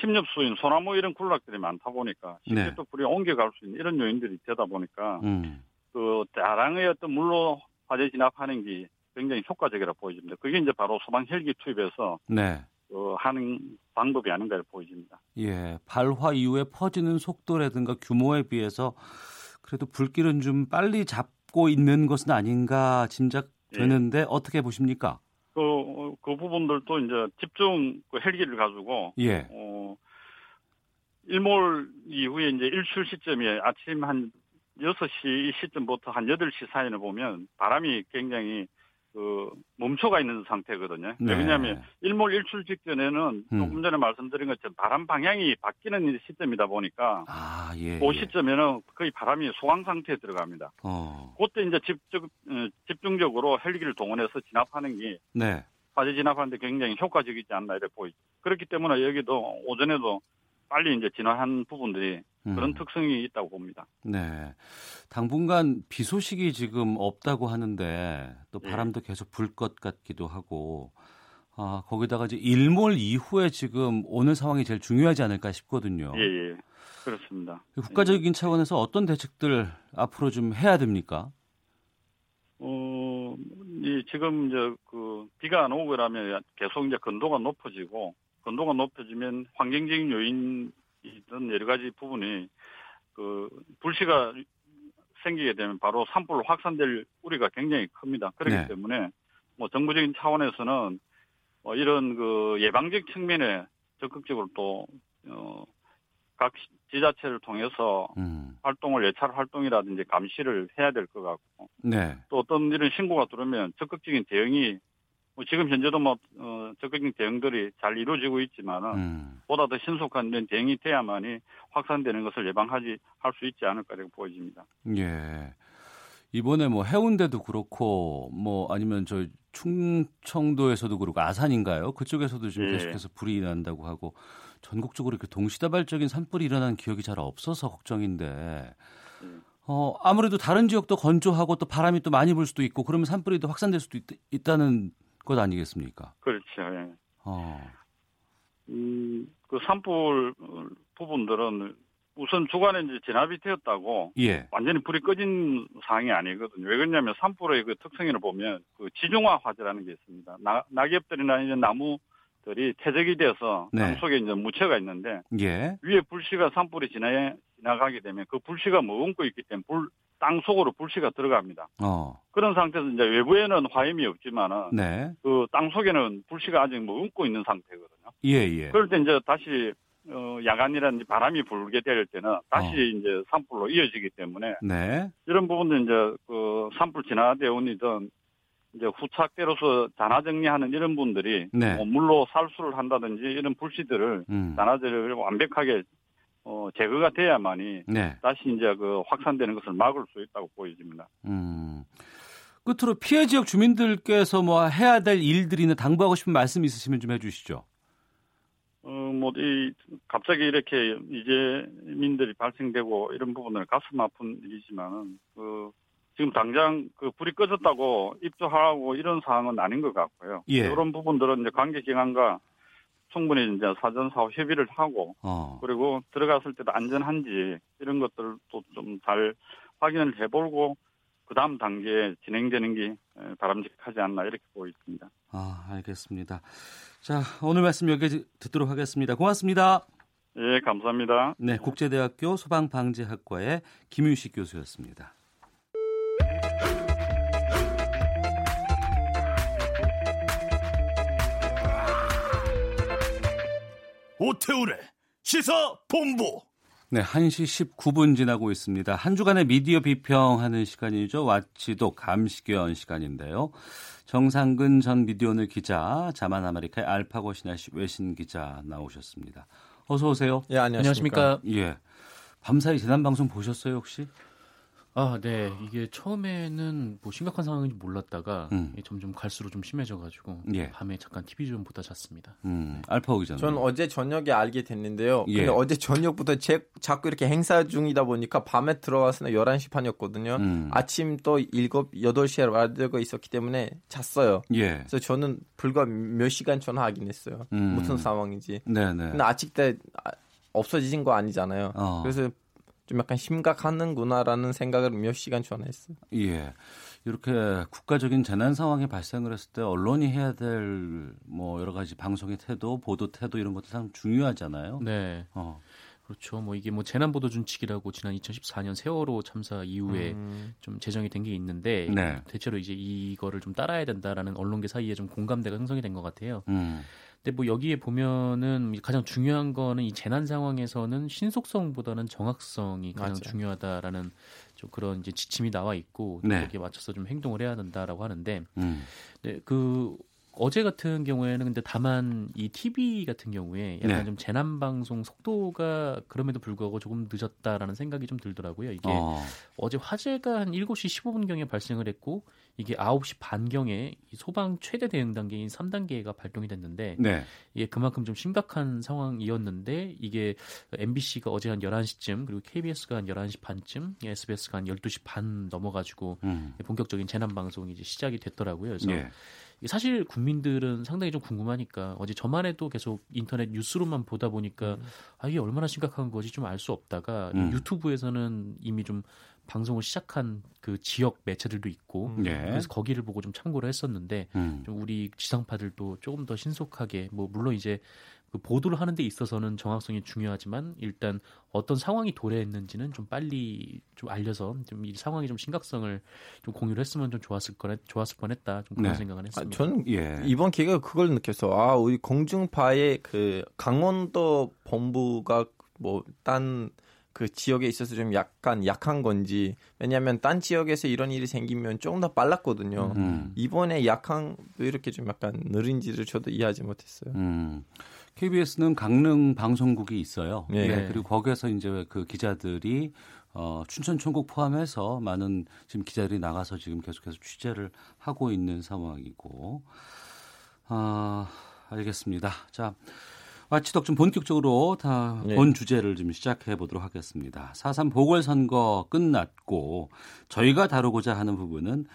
침엽수인 소나무 이런 군락들이 많다 보니까 쉽게 네. 또 불이 옮겨갈 수 있는 이런 요인들이 되다 보니까 음. 그 다량의 어떤 물로 화재 진압하는 게 굉장히 효과적이라 보여집니다. 그게 이제 바로 소방 헬기 투입해서 네. 그 하는 방법이 아닌가 보여집니다. 예. 발화 이후에 퍼지는 속도라든가 규모에 비해서 그래도 불길은 좀 빨리 잡고 있는 것은 아닌가 짐작되는데 예. 어떻게 보십니까? 그, 그 부분들도 이제 집중 그 헬기를 가지고 예. 어, 일몰 이후에 이제 일출 시점이 아침 한 6시 이 시점부터 한 8시 사이를 보면 바람이 굉장히 그 멈춰가 있는 상태거든요. 네. 왜냐하면 일몰 일출 직전에는 음. 조금 전에 말씀드린 것처럼 바람 방향이 바뀌는 시점이다 보니까 아, 예. 그 예. 시점에는 거의 바람이 소강 상태에 들어갑니다. 어. 그때 이제 집중, 어, 집중적으로 헬기를 동원해서 진압하는 게 네. 화재 진압하는데 굉장히 효과적이지 않나 이렇게 보이죠. 그렇기 때문에 여기도 오전에도 빨리 이제 진화한 부분들이 그런 음. 특성이 있다고 봅니다. 네. 당분간 비 소식이 지금 없다고 하는데 또 예. 바람도 계속 불 것 같기도 하고 아, 거기다가 이제 일몰 이후에 지금 오는 상황이 제일 중요하지 않을까 싶거든요. 예, 예. 그렇습니다. 국가적인 차원에서 어떤 대책들 앞으로 좀 해야 됩니까? 어, 이 지금 이제 그 비가 안 오고 그러면 계속 이제 건도가 높아지고 건도가 높아지면 환경적인 요인이든 여러 가지 부분이 그 불씨가 생기게 되면 바로 산불로 확산될 우려가 굉장히 큽니다. 그렇기 네. 때문에 뭐 정부적인 차원에서는 어, 이런 그 예방적 측면에 적극적으로 또 어, 각 지자체를 통해서 음. 활동을 예찰 활동이라든지 감시를 해야 될 것 같고 네. 또 어떤 이런 신고가 들어오면 적극적인 대응이 뭐 지금 현재도 뭐 어, 적극적인 대응들이 잘 이루어지고 있지만은 음. 보다 더 신속한 이런 대응이 돼야만이 확산되는 것을 예방하지 할 수 있지 않을까 이렇게 보여집니다. 예. 이번에 뭐 해운대도 그렇고 뭐 아니면 저 충청도에서도 그렇고 아산인가요? 그쪽에서도 지금 예. 계속해서 불이 난다고 하고 전국적으로 이렇게 동시다발적인 산불이 일어난 기억이 잘 없어서 걱정인데 어 아무래도 다른 지역도 건조하고 또 바람이 또 많이 불 수도 있고 그러면 산불이 또 확산될 수도 있, 다는 것 아니겠습니까? 그렇죠. 예. 어. 음, 그 산불 부분들은 우선 주간에 이제 진압이 되었다고 예. 완전히 불이 꺼진 상황이 아니거든요. 왜 그러냐면 산불의 그 특성을 보면 그 지중화 화재라는 게 있습니다. 나, 낙엽들이나 이제 나무들이 퇴적이 돼서 네. 땅 속에 이제 무채가 있는데 예. 위에 불씨가 산불이 지나 지나가게 되면 그 불씨가 머금고 있기 때문에 불, 땅 속으로 불씨가 들어갑니다. 어. 그런 상태에서 이제 외부에는 화염이 없지만은 네. 그땅 속에는 불씨가 아직 머금고 있는 상태거든요. 예, 예. 그럴 때 이제 다시 어, 야간이라든지 바람이 불게 될 때는 다시 어. 이제 산불로 이어지기 때문에 네. 이런 부분도 이제 그 산불 진화대원이든 이제 후착대로서 잔화 정리하는 이런 분들이 네. 뭐 물로 살수를 한다든지 이런 불씨들을 음. 잔화제를 완벽하게 어, 제거가 돼야만이 네. 다시 이제 그 확산되는 것을 막을 수 있다고 보여집니다. 음. 끝으로 피해 지역 주민들께서 뭐 해야 될 일들이나 당부하고 싶은 말씀 있으시면 좀 해주시죠. 어, 뭐, 이, 갑자기 이렇게 이재민들이 발생되고 이런 부분은 가슴 아픈 일이지만은, 그, 지금 당장 그 불이 꺼졌다고 입조하고 이런 상황은 아닌 것 같고요. 예. 이런 부분들은 이제 관계 기관과 충분히 이제 사전 사후 협의를 하고, 어. 그리고 들어갔을 때도 안전한지 이런 것들도 좀 잘 확인을 해보고, 그 다음 단계에 진행되는 게 에, 바람직하지 않나 이렇게 보입니다. 아, 알겠습니다. 자, 오늘 말씀 여기 듣도록 하겠습니다. 고맙습니다. 예, 감사합니다. 네, 국제대학교 소방방재학과의 김윤식 교수였습니다. 오태우래 시사 본부. 네, 1시 19분 지나고 있습니다. 한 주간의 미디어 비평하는 시간이죠. 와치독 감시견 시간인데요. 정상근 전 미디어오늘 기자, 자만 아메리카의 알파고 신하시 외신 기자 나오셨습니다. 어서 오세요. 예, 안녕하십니까. 예. 밤사이 재난 방송 보셨어요, 혹시? 아, 네. 이게 처음에는 뭐 심각한 상황인지 몰랐다가 음. 점점 갈수록 좀 심해져가지고 예. 밤에 잠깐 TV 좀 보다 잤습니다. 음, 알파고 기자는. 전 어제 저녁에 알게 됐는데요. 예. 근데 어제 저녁부터 제, 자꾸 이렇게 행사 중이다 보니까 밤에 들어가서는 11시 반이었거든요. 음. 아침 또 7, 8시에 라디오가 있었기 때문에 잤어요. 예. 그래서 저는 불과 몇 시간 전화하긴 했어요. 음. 무슨 상황인지. 네네. 근데 아직 때 아, 없어진 거 아니잖아요. 어. 그래서 좀 약간 심각하는구나라는 생각을 몇 시간 전했어요. 예. 이렇게 국가적인 재난 상황이 발생을 했을 때 언론이 해야 될 뭐 여러 가지 방송의 태도, 보도 태도 이런 것도 참 중요하잖아요. 네. 어. 그렇죠. 뭐 이게 뭐 재난 보도 준칙이라고 지난 2014년 세월호 참사 이후에 음. 좀 제정이 된 게 있는데 네. 대체로 이제 이거를 좀 따라야 된다라는 언론계 사이에 좀 공감대가 형성이 된 것 같아요. 음. 근데 뭐 여기에 보면은 가장 중요한 거는 이 재난 상황에서는 신속성보다는 정확성이 가장 맞아요. 중요하다라는 좀 그런 이제 지침이 나와 있고 네. 여기에 맞춰서 좀 행동을 해야 된다라고 하는데 음. 네, 그 어제 같은 경우에는 근데 다만 이 TV 같은 경우에 약간 네. 좀 재난 방송 속도가 그럼에도 불구하고 조금 늦었다라는 생각이 좀 들더라고요. 이게 어. 어제 화재가 한 7시 15분 경에 발생을 했고 이게 9시 반경에 이 소방 최대 대응 단계인 3단계가 발동이 됐는데 네. 이게 그만큼 좀 심각한 상황이었는데 이게 MBC가 어제 한 11시쯤 그리고 KBS가 한 11시 반쯤 SBS가 한 12시 반 넘어가지고 음. 본격적인 재난 방송이 이제 시작이 됐더라고요. 그래서 예. 이게 사실 국민들은 상당히 좀 궁금하니까 어제 저만 해도 계속 인터넷 뉴스로만 보다 보니까 아 이게 얼마나 심각한 거지 좀 알 수 없다가 음. 유튜브에서는 이미 좀 방송을 시작한 그 지역 매체들도 있고 예. 그래서 거기를 보고 좀 참고를 했었는데 음. 좀 우리 지상파들도 조금 더 신속하게 뭐 물론 이제 그 보도를 하는 데 있어서는 정확성이 중요하지만 일단 어떤 상황이 도래했는지는 좀 빨리 좀 알려서 좀 이 상황의 좀 심각성을 좀 공유를 했으면 좀 좋았을 거네 좋았을 뻔했다 좀 그런 네. 생각을 아, 했습니다. 저는 예. 이번 기회가 그걸 느꼈어. 아, 우리 공중파의 그 강원도 본부가 뭐 딴 그 지역에 있어서 좀 약간 약한 건지 왜냐하면 딴 지역에서 이런 일이 생기면 조금 더 빨랐거든요. 음. 이번에 약한 왜 이렇게 좀 약간 느린지를 저도 이해하지 못했어요. 음. KBS는 강릉 방송국이 있어요. 예. 예, 그리고 거기에서 이제 그 기자들이 어, 춘천 총국 포함해서 많은 지금 기자들이 나가서 지금 계속해서 취재를 하고 있는 상황이고, 아, 알겠습니다. 자, 마치덕 좀 본격적으로 다 네. 본 주제를 좀 시작해 보도록 하겠습니다. 4.3 보궐선거 끝났고, 저희가 다루고자 하는 부분은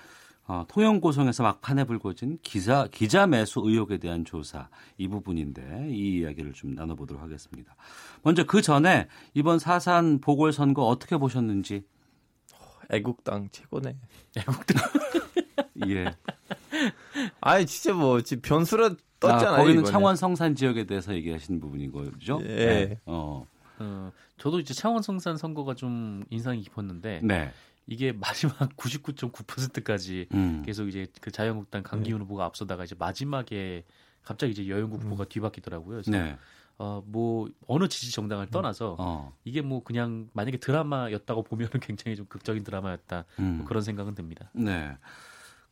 어, 통영고성에서 막판에 불거진 기자, 기자 매수 의혹에 대한 조사 이 부분인데 이 이야기를 좀 나눠보도록 하겠습니다. 먼저 그 전에 이번 사산 보궐선거 어떻게 보셨는지 애국당 최고네. 애국당. *laughs* 예. 아니 진짜 뭐 지금 변수로 떴잖아요. 아, 거기는 이번에. 창원 성산 지역에 대해서 얘기하시는 부분인 거죠? 예. 네. 어. 어, 저도 이제 창원 성산 선거가 좀 인상이 깊었는데 네. 이게 마지막 *laughs* 99.9%까지 음. 계속 이제 그 자유한국당 강기훈 후보가 앞서다가 이제 마지막에 갑자기 이제 여영국 후보가 뒤바뀌더라고요. 그래서 네. 어, 뭐, 어느 지지 정당을 떠나서 어. 이게 뭐 그냥 만약에 드라마였다고 *laughs* 보면은 굉장히 좀 극적인 드라마였다. 음. 뭐 그런 생각은 듭니다. 네.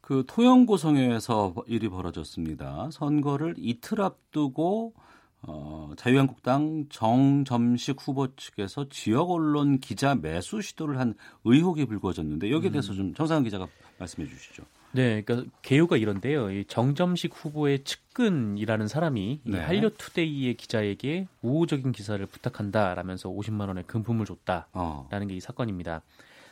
그 토영고성에서 일이 벌어졌습니다. 선거를 이틀 앞두고 어, 자유한국당 정점식 후보 측에서 지역 언론 기자 매수 시도를 한 의혹이 불거졌는데 여기에 대해서 좀 정상훈 기자가 말씀해 주시죠. 네, 그러니까 개요가 이런데요. 이 정점식 후보의 측근이라는 사람이 이 네. 한류투데이의 기자에게 우호적인 기사를 부탁한다라면서 50만 원의 금품을 줬다라는 어. 게이 사건입니다.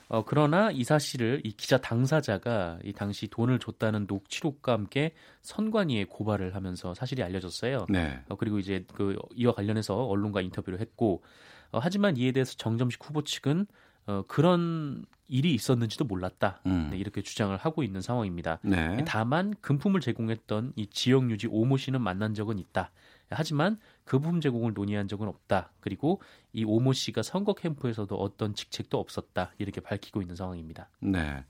어, 그러나 이 사실을 이 기자 당사자가 이 당시 돈을 줬다는 녹취록과 함께 선관위에 고발을 하면서 사실이 알려졌어요. 네. 어, 그리고 이제 그 이와 관련해서 언론과 인터뷰를 했고 어, 하지만 이에 대해서 정점식 후보 측은 어, 그런 일이 있었는지도 몰랐다. 음. 네, 이렇게 주장을 하고 있는 상황입니다. 네. 다만 금품을 제공했던 이 지역 유지 오모 씨는 만난 적은 있다. 하지만 금품 제공을 논의한 적은 없다. 그리고 이 오모 씨가 선거 캠프에서도 어떤 직책도 없었다. 이렇게 밝히고 있는 상황입니다. 네.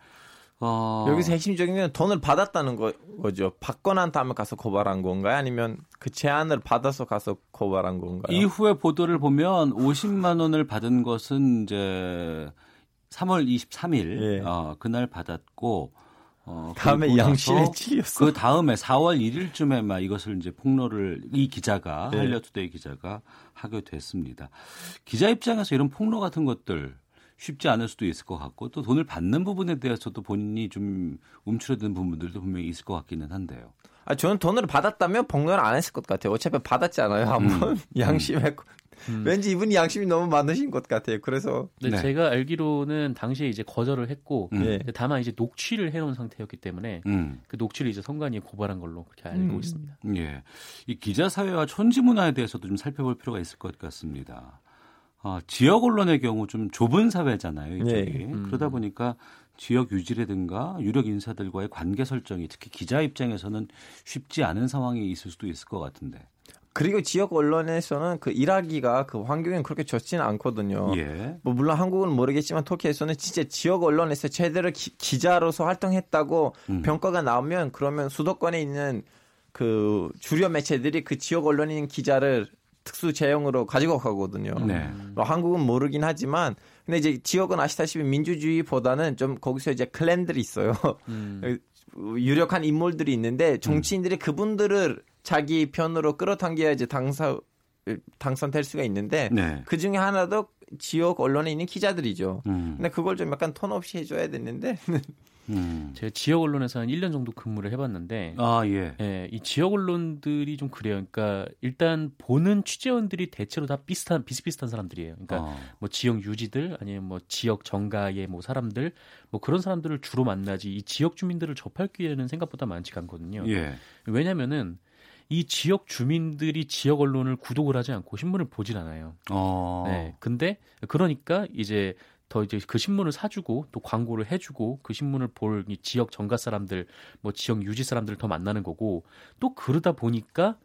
어, 여기서 핵심적인 건 돈을 받았다는 거, 거죠. 받고 난 다음에 가서 고발한 건가요? 아니면 그 제안을 받아서 가서 고발한 건가요? 이후에 보도를 보면 50만 원을 받은 것은 이제 3월 23일 예. 어, 그날 받았고 어, 다음에 양심의 나서 찔렸어. 그 다음에 4월 1일쯤에 막 이것을 이제 폭로를 이 기자가 네. 한려투데이 기자가 하게 됐습니다. 기자 입장에서 이런 폭로 같은 것들 쉽지 않을 수도 있을 것 같고 또 돈을 받는 부분에 대해서도 본인이 좀 움츠러든 부분들도 분명히 있을 것 같기는 한데요. 아, 저는 돈을 받았다면 폭로를 안 했을 것 같아요. 어차피 받았잖아요. 한번 음. 양심 에 왠지 이분이 양심이 너무 많으신 것 같아요. 그래서 네, 제가 알기로는 당시에 이제 거절을 했고 음. 예. 다만 이제 녹취를 해놓은 상태였기 때문에 음. 그 녹취를 이제 선관위에 고발한 걸로 그렇게 알고 음. 있습니다. 예. 이 기자 사회와 촌지 문화에 대해서도 좀 살펴볼 필요가 있을 것 같습니다. 아, 지역 언론의 경우 좀 좁은 사회잖아요, 이쪽이. 예. 음. 그러다 보니까 지역 유지라든가 유력 인사들과의 관계 설정이 특히 기자 입장에서는 쉽지 않은 상황이 있을 수도 있을 것 같은데. 그리고 지역 언론에서는 그 일하기가 그 환경이 그렇게 좋지는 않거든요. 예. 뭐 물론 한국은 모르겠지만 터키에서는 진짜 지역 언론에서 제대로 기, 자로서 활동했다고 음. 평가가 나오면 그러면 수도권에 있는 그 주류 매체들이 그 지역 있는 기자를 특수 채용으로 가지고 가거든요. 네. 뭐 한국은 모르긴 하지만 근데 이제 지역은 아시다시피 민주주의보다는 좀 거기서 이제 클랜들이 있어요. 음. *laughs* 유력한 인물들이 있는데 정치인들이 그분들을 자기 편으로 끌어당겨야 이제 당사 당선될 수가 있는데 네. 그 중에 하나도 지역 언론에 있는 기자들이죠. 음. 근데 그걸 좀 약간 톤 없이 해줘야 되는데 *laughs* 음. 제가 지역 언론에서 한 1년 정도 근무를 해봤는데 아, 예. 예, 이 지역 언론들이 좀 그래요. 그러니까 일단 보는 취재원들이 대체로 다 비슷한 비슷비슷한 사람들이에요. 그러니까 어. 뭐 지역 유지들 아니면 뭐 지역 정가의 뭐 사람들 뭐 그런 사람들을 주로 만나지 이 지역 주민들을 접할 기회는 생각보다 많지가 않거든요. 예. 왜냐면은 이 지역 주민들이 지역 언론을 구독을 하지 않고 신문을 보질 않아요. 어. 네. 근데 그러니까 이제 더 이제 그 신문을 사주고 또 광고를 해주고 그 신문을 볼 이 지역 정가 사람들 뭐 지역 유지 사람들을 더 만나는 거고 또 그러다 보니까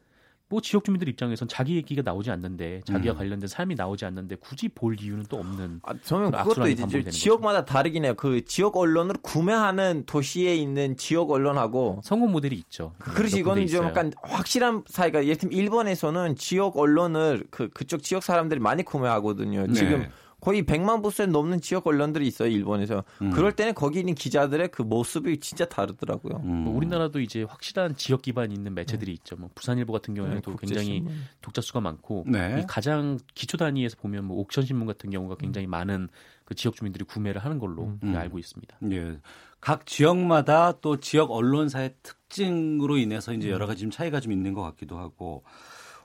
뭐 지역 주민들 입장에선 자기 얘기가 나오지 않는데 자기와 음. 관련된 삶이 나오지 않는데 굳이 볼 이유는 또 없는 아, 저는 그것도 이제 지역마다 다르긴 해요. 그 지역 언론을 구매하는 도시에 있는 지역 언론하고 성공 모델이 있죠. 그렇지 몇 군데 이건 좀 있어요. 약간 확실한 사이가 예를 들면 일본에서는 지역 언론을 그 그쪽 지역 사람들이 많이 구매하거든요. 네. 지금 거의 100만 부수에 넘는 지역 언론들이 있어요, 일본에서. 음. 그럴 때는 거기 있는 기자들의 그 모습이 진짜 다르더라고요. 음. 뭐 우리나라도 이제 확실한 지역 기반이 있는 매체들이 있죠. 뭐 부산일보 같은 경우에도 네, 굉장히. 독자 수가 많고 네. 이 가장 기초 단위에서 보면 뭐 옥천 신문 같은 경우가 굉장히 많은 그 지역 주민들이 구매를 하는 걸로 음. 알고 있습니다. 예. 각 지역마다 또 지역 언론사의 특징으로 인해서 이제 여러 가지 좀 차이가 좀 있는 것 같기도 하고.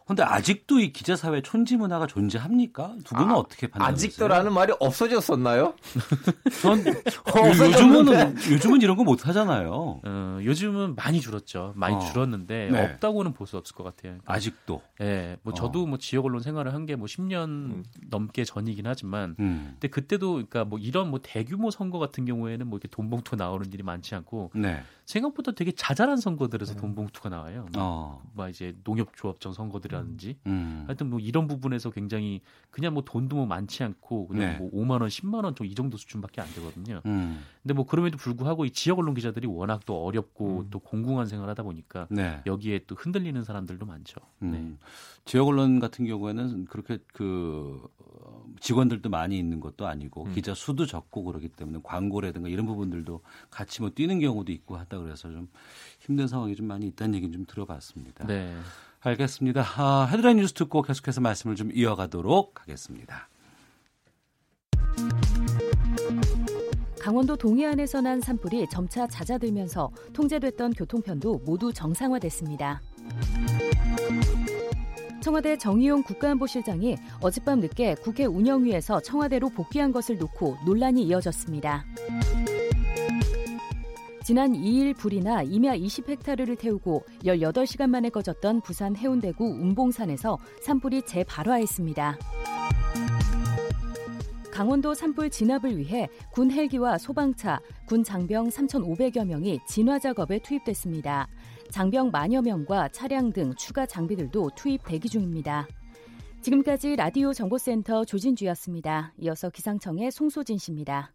근데 아직도 이 기자 사회 촌지 문화가 존재합니까? 두 분은 아, 어떻게 판단하세요? 아직도라는 말이 없어졌었나요? *laughs* 전 *laughs* 요즘은 요즘은 이런 거 못 하잖아요. 어, 요즘은 많이 줄었죠. 많이 어. 줄었는데 네. 없다고는 볼 수 없을 것 같아요. 그러니까 아직도. 예, 뭐 저도 뭐 지역 언론 생활을 한 게 뭐 10년 넘게 전이긴 하지만, 음. 근데 그때도 그러니까 뭐 이런 뭐 대규모 선거 같은 경우에는 뭐 이렇게 돈 봉투 나오는 일이 많지 않고 네. 생각보다 되게 자잘한 선거들에서 돈 봉투가 나와요. 뭐, 어. 뭐 이제 농협조합장 선거들이라든지, 음. 하여튼 뭐 이런 부분에서 굉장히 그냥 뭐 돈도 뭐 많지 않고 그냥 네. 뭐 5만 원, 10만 원이 정도 수준밖에 안 되거든요. 음. 근데 뭐 그럼에도 불구하고 이 지역 언론 기자들이 워낙 또 어렵고 음. 또 공공한 생활을 하다 보니까 네. 여기에 또 흔들리는 사람들도 많죠. 음. 네. 지역 언론 같은 경우에는 그렇게 그 직원들도 많이 있는 것도 아니고 음. 기자 수도 적고 그러기 때문에 광고라든가 이런 부분들도 같이 뭐 뛰는 경우도 있고 하다 그래서 좀 힘든 상황이 좀 많이 있다는 얘기 좀 들어봤습니다. 네. 알겠습니다. 아, 헤드라인 뉴스 듣고 계속해서 말씀을 좀 이어가도록 하겠습니다. 강원도 동해안에서 난 산불이 점차 잦아들면서 통제됐던 교통편도 모두 정상화됐습니다. 청와대 정의용 국가안보실장이 어젯밤 늦게 국회 운영위에서 청와대로 복귀한 것을 놓고 논란이 이어졌습니다. 지난 2일 불이나 임야 20헥타르를 태우고 18시간 만에 꺼졌던 부산 해운대구 운봉산에서 산불이 재발화했습니다. 강원도 산불 진압을 위해 군 헬기와 소방차, 군 장병 3,500여 명이 진화 작업에 투입됐습니다. 장병 만여 명과 차량 등 추가 장비들도 투입 대기 중입니다. 지금까지 라디오 정보센터 조진주였습니다. 이어서 기상청의 송소진 씨입니다.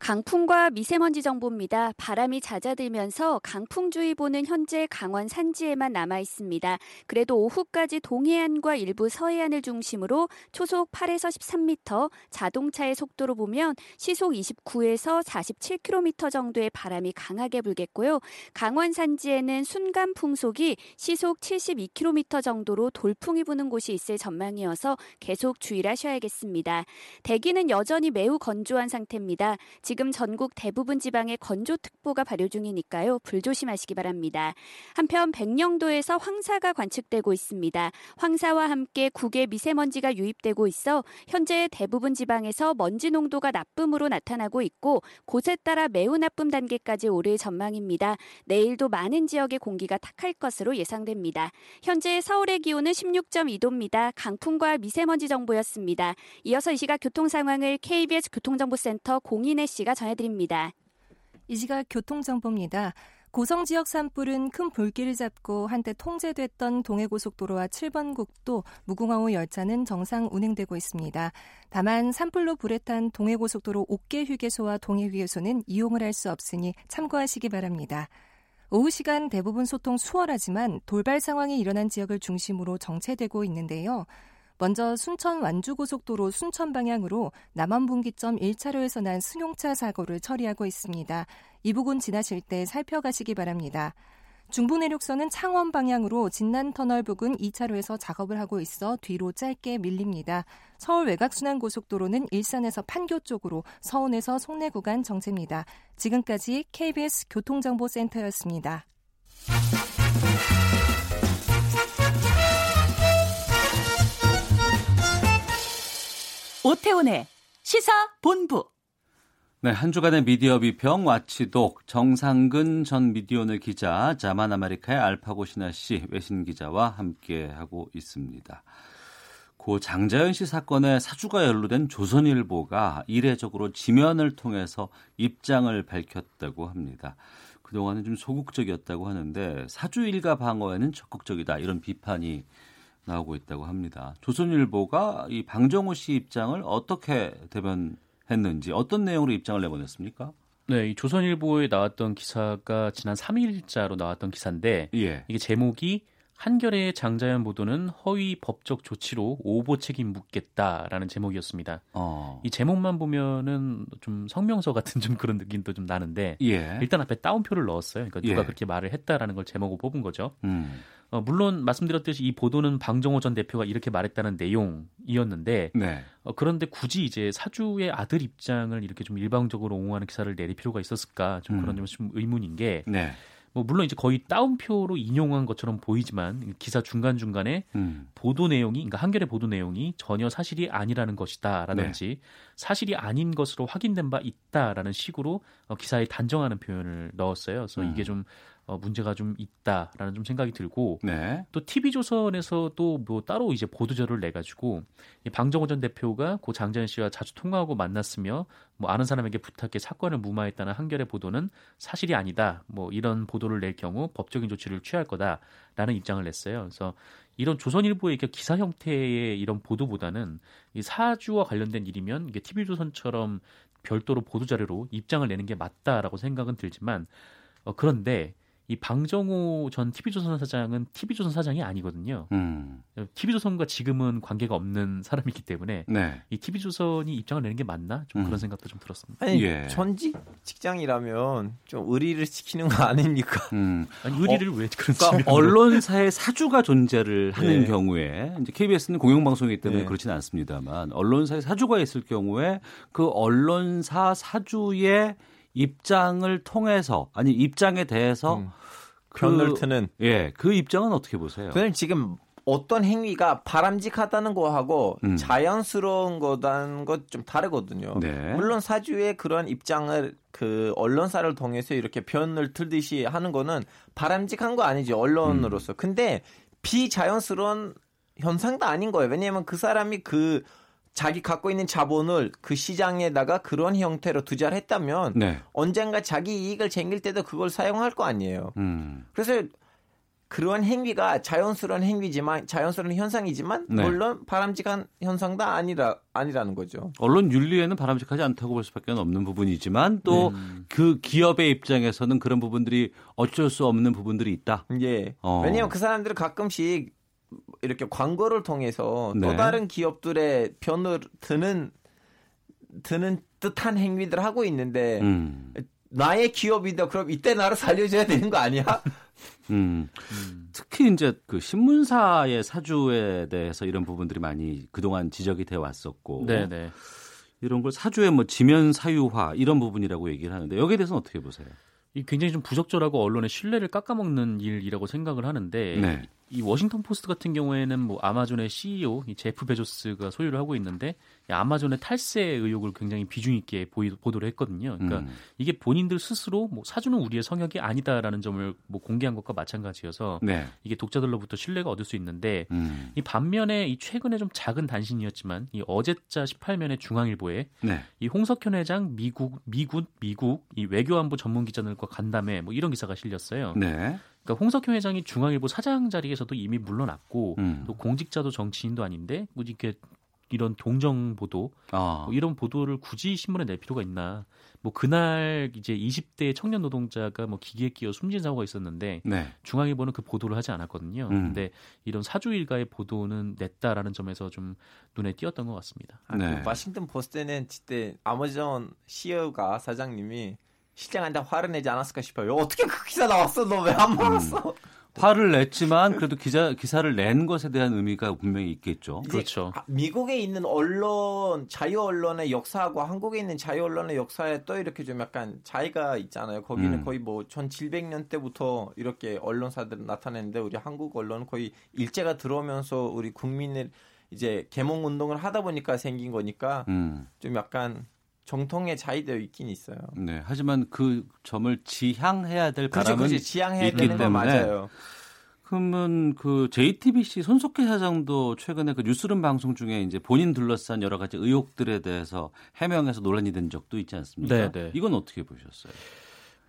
강풍과 미세먼지 정보입니다. 바람이 잦아들면서 강풍주의보는 현재 강원 산지에만 남아 있습니다. 그래도 오후까지 동해안과 일부 서해안을 중심으로 초속 8에서 13m, 자동차의 속도로 보면 시속 29에서 47km 정도의 바람이 강하게 불겠고요. 강원 산지에는 순간 풍속이 시속 72km 정도로 돌풍이 부는 곳이 있을 전망이어서 계속 주의를 하셔야겠습니다. 대기는 여전히 매우 건조한 상태입니다. 지금 전국 대부분 지방에 건조특보가 발효 중이니까요. 불조심하시기 바랍니다. 한편 백령도에서 황사가 관측되고 있습니다. 황사와 함께 국외 미세먼지가 유입되고 있어 현재 대부분 지방에서 먼지 농도가 나쁨으로 나타나고 있고 곳에 따라 매우 나쁨 단계까지 오를 전망입니다. 내일도 많은 지역의 공기가 탁할 것으로 예상됩니다. 현재 서울의 기온은 16.2도입니다. 강풍과 미세먼지 정보였습니다. 이어서 이 시각 교통 상황을 KBS 교통정보센터 공인혜 씨 씨가 전해드립니다. 이 시각 교통정보입니다. 고성 지역 산불은 큰 불길을 잡고 한때 통제됐던 동해고속도로와 7번 국도 무궁화호 열차는 정상 운행되고 있습니다. 다만 산불로 불에 탄 동해고속도로 옥계 휴게소와 동해 휴게소는 이용을 할 수 없으니 참고하시기 바랍니다. 오후 시간 대부분 소통 수월하지만 돌발 상황이 일어난 지역을 중심으로 정체되고 있는데요. 먼저 순천 완주고속도로 순천 방향으로 남한분기점 1차로에서 난 승용차 사고를 처리하고 있습니다. 이 부근 지나실 때 살펴가시기 바랍니다. 중부내륙선은 창원 방향으로 진난터널 부근 2차로에서 작업을 하고 있어 뒤로 짧게 밀립니다. 서울 외곽순환고속도로는 일산에서 판교 쪽으로 서운에서 송내 구간 정체입니다. 지금까지 KBS 교통정보센터였습니다. 오태훈의 시사 본부. 네, 한 주간의 미디어 비평 와치독 정상근 전 미디어널 기자, 자만 아메리카의 알파고 신하 씨 외신 기자와 함께 하고 있습니다. 고 장자연 씨 사건에 사주가 연루된 조선일보가 이례적으로 지면을 통해서 입장을 밝혔다고 합니다. 그동안은 좀 소극적이었다고 하는데 사주 일가 방어에는 적극적이다 이런 비판이 나오고 있다고 합니다. 조선일보가 이 방정호 씨 입장을 어떻게 대변했는지 어떤 내용으로 입장을 내보냈습니까? 네, 이 조선일보에 나왔던 기사가 지난 3일자로 나왔던 기사인데 예. 이게 제목이 한겨레의 장자연 보도는 허위 법적 조치로 오보 책임 묻겠다라는 제목이었습니다. 어. 이 제목만 보면은 좀 성명서 같은 좀 그런 느낌도 좀 나는데 예. 일단 앞에 따옴표를 넣었어요. 그러니까 누가 예. 그렇게 말을 했다라는 걸 제목으로 뽑은 거죠. 음. 어, 물론 말씀드렸듯이 이 보도는 방정호 전 대표가 이렇게 말했다는 내용이었는데 네. 어, 그런데 굳이 이제 사주의 아들 입장을 이렇게 좀 일방적으로 옹호하는 기사를 내릴 필요가 있었을까 좀 그런 음. 좀 의문인 게 네. 뭐 물론 이제 거의 따옴표로 인용한 것처럼 보이지만 기사 중간 중간에 음. 보도 내용이 그러니까 한겨레 보도 내용이 전혀 사실이 아니라는 것이다라든지 네. 사실이 아닌 것으로 확인된 바 있다라는 식으로 어, 기사에 단정하는 표현을 넣었어요. 그래서 음. 이게 좀 어, 문제가 좀 있다라는 좀 생각이 들고 네. 또 TV조선에서도 뭐 따로 이제 보도자료를 내 가지고 방정호 전 대표가 고 장자연 씨와 자주 통화하고 만났으며 뭐 아는 사람에게 부탁해 사건을 무마했다는 한겨레 보도는 사실이 아니다. 뭐 이런 보도를 낼 경우 법적인 조치를 취할 거다라는 입장을 냈어요. 그래서 이런 조선일보의 기사 형태의 이런 보도보다는 이 사주와 관련된 일이면 이게 TV조선처럼 별도로 보도 자료로 입장을 내는 게 맞다라고 생각은 들지만 어, 그런데 이 방정호 전 TV조선 사장은 TV조선 사장이 아니거든요. 음. TV조선과 지금은 관계가 없는 사람이기 때문에 네. 이 TV조선이 입장을 내는 게 맞나? 좀 음. 그런 생각도 좀 들었습니다. 아니 예. 전직 직장이라면 좀 의리를 지키는 거 아닙니까? 음. 아니 의리를 왜 그런 그러니까. 언론사의 사주가 존재를 하는 네. 경우에 이제 KBS는 공영방송이기 때문에 네. 그렇지는 않습니다만 언론사의 사주가 있을 경우에 그 언론사 사주의 입장을 통해서 아니 입장에 대해서 음. 편을 트는. 예, 그 입장은 어떻게 보세요? 그냥 지금 어떤 행위가 바람직하다는 거하고 음. 자연스러운 거다는 것 좀 다르거든요. 네. 물론 사주의 그런 입장을 그 언론사를 통해서 이렇게 편을 틀듯이 하는 거는 바람직한 거 아니죠 음. 언론으로서. 근데 비자연스러운 현상도 아닌 거예요. 왜냐하면 그 사람이 그 자기 갖고 있는 자본을 그 시장에다가 그런 형태로 투자를 했다면 네. 언젠가 자기 이익을 챙길 때도 그걸 사용할 거 아니에요. 음. 그래서 그런 행위가 자연스러운 행위지만 자연스러운 현상이지만 네. 물론 바람직한 현상도 아니라 아니라는 거죠. 언론 윤리에는 바람직하지 않다고 볼 수밖에 없는 부분이지만 또그 기업의 입장에서는 그런 부분들이 어쩔 수 없는 부분들이 있다. 예. 어. 왜냐하면 그 사람들은 가끔씩 이렇게 광고를 통해서 네. 또 다른 기업들의 편을 드는 드는 듯한 행위들 하고 있는데 음. 나의 기업이다. 그럼 이때 나를 살려줘야 되는 거 아니야? *laughs* 음. 특히 이제 그 신문사의 사주에 대해서 이런 부분들이 많이 그동안 지적이 돼 왔었고 네, 네. 이런 걸 사주의 뭐 지면 사유화 이런 부분이라고 얘기를 하는데 여기에 대해서는 어떻게 보세요? 이 굉장히 좀 부적절하고 언론의 신뢰를 깎아먹는 일이라고 생각을 하는데 네. 이 워싱턴 포스트 같은 경우에는 뭐 아마존의 CEO 이 제프 베조스가 소유를 하고 있는데 이 아마존의 탈세 의혹을 굉장히 비중 있게 보이, 보도를 했거든요. 그러니까 음. 이게 본인들 스스로 뭐 사주는 우리의 성역이 아니다라는 점을 뭐 공개한 것과 마찬가지여서 네. 이게 독자들로부터 신뢰가 얻을 수 있는데 음. 이 반면에 이 최근에 좀 작은 단신이었지만 이 어제자 18면의 중앙일보에 네. 이 홍석현 회장 미국 미군 미국 이 외교안보 전문 기자들과 간담회 뭐 이런 기사가 실렸어요. 네. 그러니까 홍석현 회장이 중앙일보 사장 자리에서도 이미 물러났고 음. 또 공직자도 정치인도 아닌데 굳이 이렇게 이런 동정 보도 아. 뭐 이런 보도를 굳이 신문에 낼 필요가 있나? 뭐 그날 이제 20대 청년 노동자가 뭐 기계에 끼어 숨진 사고가 있었는데 네. 중앙일보는 그 보도를 하지 않았거든요. 음. 근데 이런 사주 일가의 보도는 냈다라는 점에서 좀 눈에 띄었던 것 같습니다. 아, 네. 그 워싱턴 포스트는 그때 아마존 CEO가 사장님이 실장한테 화를 내지 않았을까 싶어요. 어떻게 그 기사 나왔어? 너 왜안 말았어? 화를 냈지만 그래도 기자 기사를 낸 것에 대한 의미가 분명히 있겠죠. 이제 아, 미국에 있는 언론 자유 언론의 역사하고 한국에 있는 자유 언론의 역사에 또 이렇게 좀 약간 차이가 있잖아요. 거기는 음. 거의 뭐 1700년 때부터 이렇게 언론사들을 나타냈는데 우리 한국 언론은 거의 일제가 들어오면서 우리 국민을 이제 개몽 운동을 하다 보니까 생긴 거니까 음. 좀 약간 정통의 차이도 있긴 있어요. 네. 하지만 그 점을 지향해야 될 그렇죠, 바람은 그렇죠. 지향해야 있기 되는 건 때문에 맞아요. 그러면 그 JTBC 손석희 사장도 최근에 그 뉴스룸 방송 중에 이제 본인 둘러싼 여러 가지 의혹들에 대해서 해명해서 논란이 된 적도 있지 않습니까? 네, 네. 이건 어떻게 보셨어요?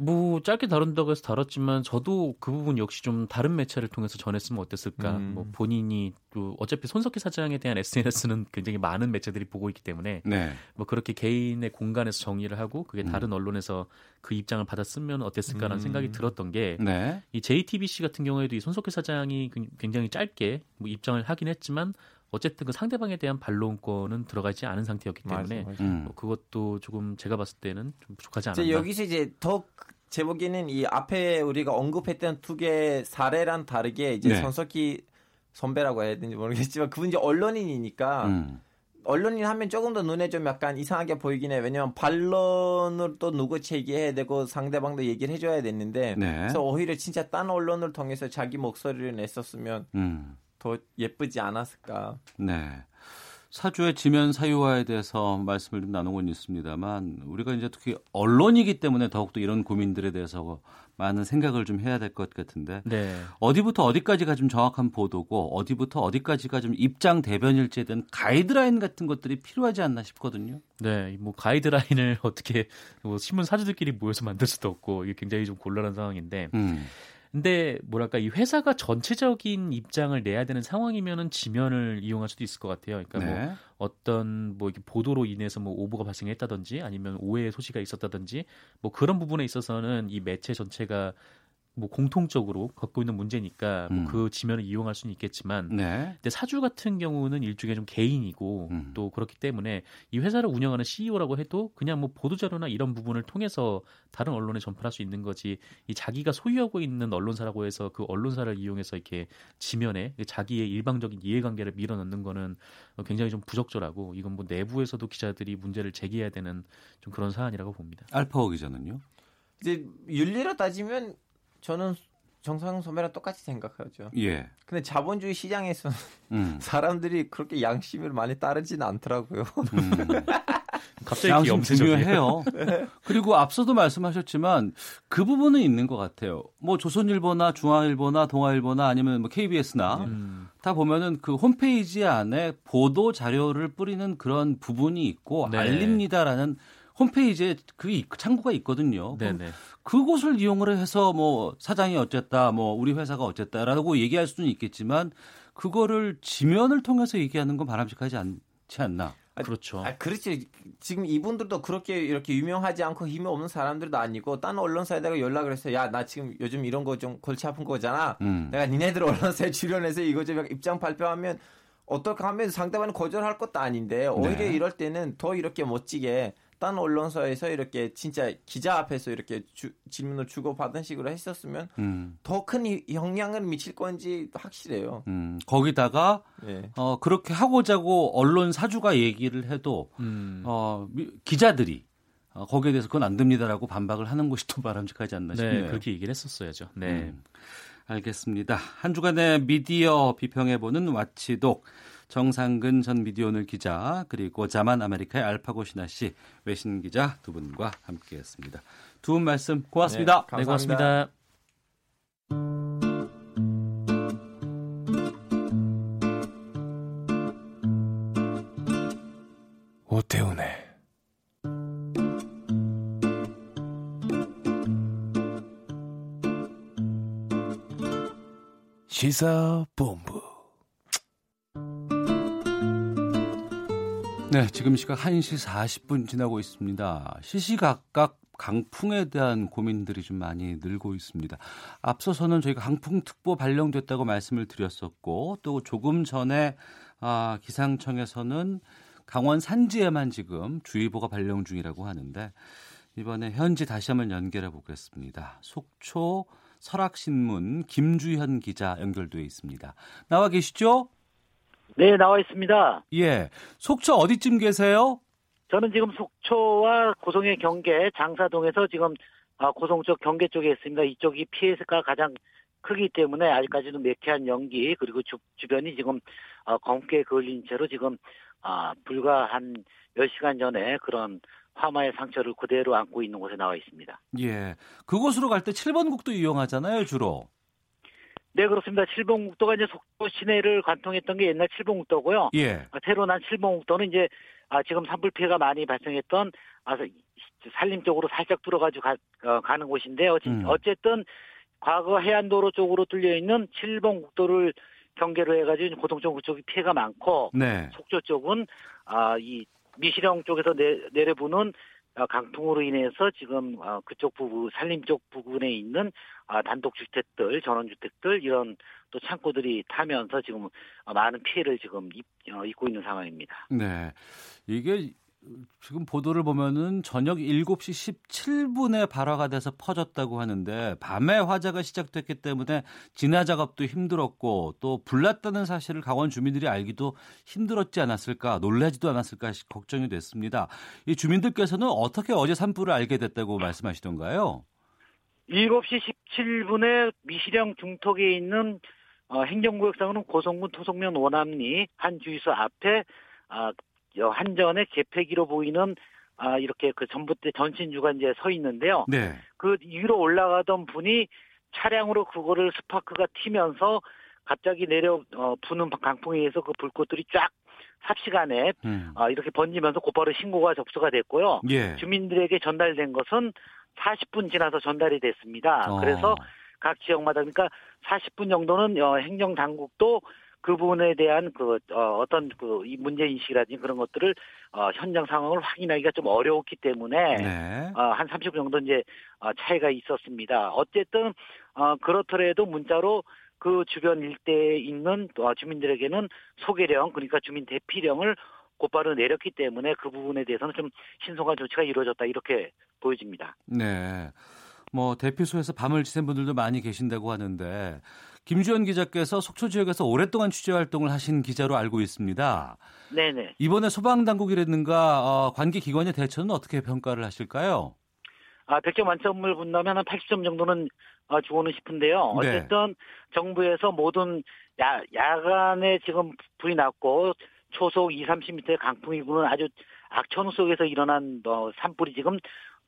뭐 짧게 다룬다고 해서 다뤘지만 저도 그 부분 역시 좀 다른 매체를 통해서 전했으면 어땠을까. 음. 뭐 본인이 또 어차피 손석희 사장에 대한 SNS는 굉장히 많은 매체들이 보고 있기 때문에 네. 뭐 그렇게 개인의 공간에서 정리를 하고 그게 음. 다른 언론에서 그 입장을 받았으면 어땠을까라는 음. 생각이 들었던 게이 네. JTBC 같은 경우에도 이 손석희 사장이 그- 굉장히 짧게 뭐 입장을 하긴 했지만 어쨌든 그 상대방에 대한 반론권은 들어가지 않은 상태였기 때문에 맞아, 맞아. 음. 뭐 그것도 조금 제가 봤을 때는 좀 부족하지 않았나. 여기서 이제 더 제 보기에는 이 앞에 우리가 언급했던 두개 사례랑 다르게 이제 네. 손석희 선배라고 해야 되는지 모르겠지만 그분 이제 언론인이니까 음. 언론인 하면 조금 더 눈에 좀 약간 이상하게 보이긴 해. 왜냐면 반론을 또 누구 제기해야 되고 상대방도 얘기를 해줘야 되는데 네. 그래서 오히려 진짜 딴 언론을 통해서 자기 목소리를 냈었으면 음. 더 예쁘지 않았을까. 네. 사주의 지면 사유화에 대해서 말씀을 좀 나누고는 있습니다만 우리가 이제 특히 언론이기 때문에 더욱더 이런 고민들에 대해서 많은 생각을 좀 해야 될 것 같은데 네. 어디부터 어디까지가 좀 정확한 보도고 어디부터 어디까지가 좀 입장 대변일지에 대한 가이드라인 같은 것들이 필요하지 않나 싶거든요. 네, 뭐 가이드라인을 *laughs* 어떻게 뭐 신문 사주들끼리 모여서 만들 수도 없고 이게 굉장히 좀 곤란한 상황인데 음. 근데 뭐랄까 이 회사가 전체적인 입장을 내야 되는 상황이면은 지면을 이용할 수도 있을 것 같아요. 그러니까 네. 뭐 어떤 뭐 이렇게 보도로 인해서 뭐 오보가 발생했다든지 아니면 오해의 소지가 있었다든지 뭐 그런 부분에 있어서는 이 매체 전체가 뭐 공통적으로 겪고 있는 문제니까 음. 뭐그 지면을 이용할 수는 있겠지만 네. 근데 사주 같은 경우는 일종의 좀 개인이고 음. 또 그렇기 때문에 이 회사를 운영하는 CEO라고 해도 그냥 뭐 보도 자료나 이런 부분을 통해서 다른 언론에 전파할 수 있는 거지 이 자기가 소유하고 있는 언론사라고 해서 그 언론사를 이용해서 이렇게 지면에 자기의 일방적인 이해관계를 밀어넣는 거는 굉장히 좀 부적절하고 이건 뭐 내부에서도 기자들이 문제를 제기해야 되는 좀 그런 사안이라고 봅니다. 알파오 기자는요? 이제 윤리로 따지면 저는 정상 선배랑 똑같이 생각하죠. 예. 근데 자본주의 시장에서는 *laughs* 음. 사람들이 그렇게 양심을 많이 따르지는 않더라고요. *laughs* 갑자기 양심. 중요해요. *laughs* 그리고 앞서도 말씀하셨지만 그 부분은 있는 것 같아요. 뭐 조선일보나 중앙일보나 동아일보나 아니면 뭐 KBS나 음. 다 보면은 그 홈페이지 안에 보도 자료를 뿌리는 그런 부분이 있고 네. 알립니다라는 홈페이지에 그 창구가 있거든요. 네네. 그곳을 이용을 해서 뭐 사장이 어쨌다, 뭐 우리 회사가 어쨌다라고 얘기할 수는 있겠지만 그거를 지면을 통해서 얘기하는 건 바람직하지 않지 않나. 그렇죠. 아, 그렇지. 지금 이분들도 그렇게 이렇게 유명하지 않고 힘이 없는 사람들도 아니고 딴 언론사에다가 연락을 해서 야나 지금 요즘 이런 거 좀 골치 아픈 거잖아. 음. 내가 니네들 언론사에 출연해서 이거 좀 입장 발표하면 어떻게 하면 상대방은 거절할 것도 아닌데 오히려 네. 이럴 때는 더 이렇게 멋지게 딴 언론사에서 이렇게 진짜 기자 앞에서 이렇게 주- 질문을 주고 받은 식으로 했었으면 음. 더큰 영향을 미칠 건지 확실해요. 음, 거기다가 예. 어, 그렇게 하고자고 언론 사주가 얘기를 해도 음. 어, 미- 기자들이 어, 거기에 대해서 그건 안 됩니다라고 반박을 하는 것이 더 *laughs* 바람직하지 않나 싶네요. 네, 그렇게 얘기를 했었어야죠. 네. 음, 알겠습니다. 한 주간의 미디어 비평해보는 와치독 정상근 전 미디어오늘 기자 그리고 자만 아메리카의 알파고 신하 씨 외신 기자 두 분과 함께했습니다. 두 분 말씀 고맙습니다. 네, 고맙습니다. 오태훈의 시사본부 네, 지금 시각 1시 40분 지나고 있습니다. 시시각각 강풍에 대한 고민들이 좀 많이 늘고 있습니다. 앞서서는 저희가 강풍특보 발령됐다고 말씀을 드렸었고 또 조금 전에 아, 기상청에서는 강원 산지에만 지금 주의보가 발령 중이라고 하는데 이번에 현지 다시 한번 연결해 보겠습니다. 속초 설악신문 김주현 기자 연결돼 있습니다. 나와 계시죠? 네, 나와 있습니다. 예. 속초 어디쯤 계세요? 저는 지금 속초와 고성의 경계 장사동에서 지금 아, 고성 쪽 경계 쪽에 있습니다. 이쪽이 피해가 가장 크기 때문에 아직까지는 매캐한 연기 그리고 주, 주변이 지금 어, 검게 걸린 채로 지금 아, 불과 한 10시간 전에 그런 화마의 상처를 그대로 안고 있는 곳에 나와 있습니다. 예. 그곳으로 갈 때 7번 국도 이용하잖아요, 주로. 네, 그렇습니다. 7번 국도가 이제 속초 시내를 관통했던 게 옛날 7번 국도고요. 예. 아, 새로 난 7번 국도는 이제 아, 지금 산불 피해가 많이 발생했던 아, 산림 쪽으로 살짝 들어가지고 가, 어, 가는 곳인데요. 지- 음. 어쨌든 과거 해안도로 쪽으로 뚫려 있는 7번 국도를 경계로 해가지고 고동쪽 그쪽이 피해가 많고 네. 속초 쪽은 아, 이 미시령 쪽에서 내, 내려부는 아, 강풍으로 인해서 지금 아, 그쪽 부분 산림 쪽 부근에 있는 아, 단독 주택들, 전원 주택들 이런 또 창고들이 타면서 지금 아, 많은 피해를 지금 입, 어, 입고 있는 상황입니다. 네. 이게 지금 보도를 보면은 저녁 7시 17분에 발화가 돼서 퍼졌다고 하는데 밤에 화재가 시작됐기 때문에 진화 작업도 힘들었고 또 불났다는 사실을 강원 주민들이 알기도 힘들었지 않았을까 놀라지도 않았을까 시- 걱정이 됐습니다. 이 주민들께서는 어떻게 어제 산불을 알게 됐다고 말씀하시던가요? 7시 17분에 미시령 중턱에 있는 어, 행정구역상으로는 고성군 토성면 원암리 한 주유소 앞에 아, 저 한전의 개폐기로 보이는 아, 이렇게 그 전봇대 전신주가 이제 서 있는데요. 네. 그 위로 올라가던 분이 차량으로 그거를 스파크가 튀면서 갑자기 내려 어, 부는 강풍에 의해서 그 불꽃들이 쫙 삽시간에 음. 아, 이렇게 번지면서 곧바로 신고가 접수가 됐고요. 예. 주민들에게 전달된 것은 40분 지나서 전달이 됐습니다. 어. 그래서 각 지역마다 그러니까 40분 정도는 어, 행정 당국도 그 부분에 대한 그 어, 떤그 이 문제 인식이라든지 그런 것들을 어, 현장 상황을 확인하기가 좀 어려웠기 때문에 네. 어, 한 30분 정도 이제 어, 차이가 있었습니다. 어쨌든 어, 그렇더라도 문자로 그 주변 일대에 있는 어, 주민들에게는 소개령 그러니까 주민 대피령을 곧바로 내렸기 때문에 그 부분에 대해서는 좀 신속한 조치가 이루어졌다 이렇게 보여집니다. 네. 뭐 대피소에서 밤을 지샌 분들도 많이 계신다고 하는데 김주현 기자께서 속초 지역에서 오랫동안 취재 활동을 하신 기자로 알고 있습니다. 네네. 이번에 소방 당국이라든가 어, 관계 기관의 대처는 어떻게 평가를 하실까요? 아, 100점 만점을 본다면 한 80점 정도는 어, 주고는 싶은데요. 네. 어쨌든 정부에서 모든 야, 야간에 지금 불이 났고 초속 2, 30m의 강풍이 부는 아주 악천후 속에서 일어난 어, 산불이 지금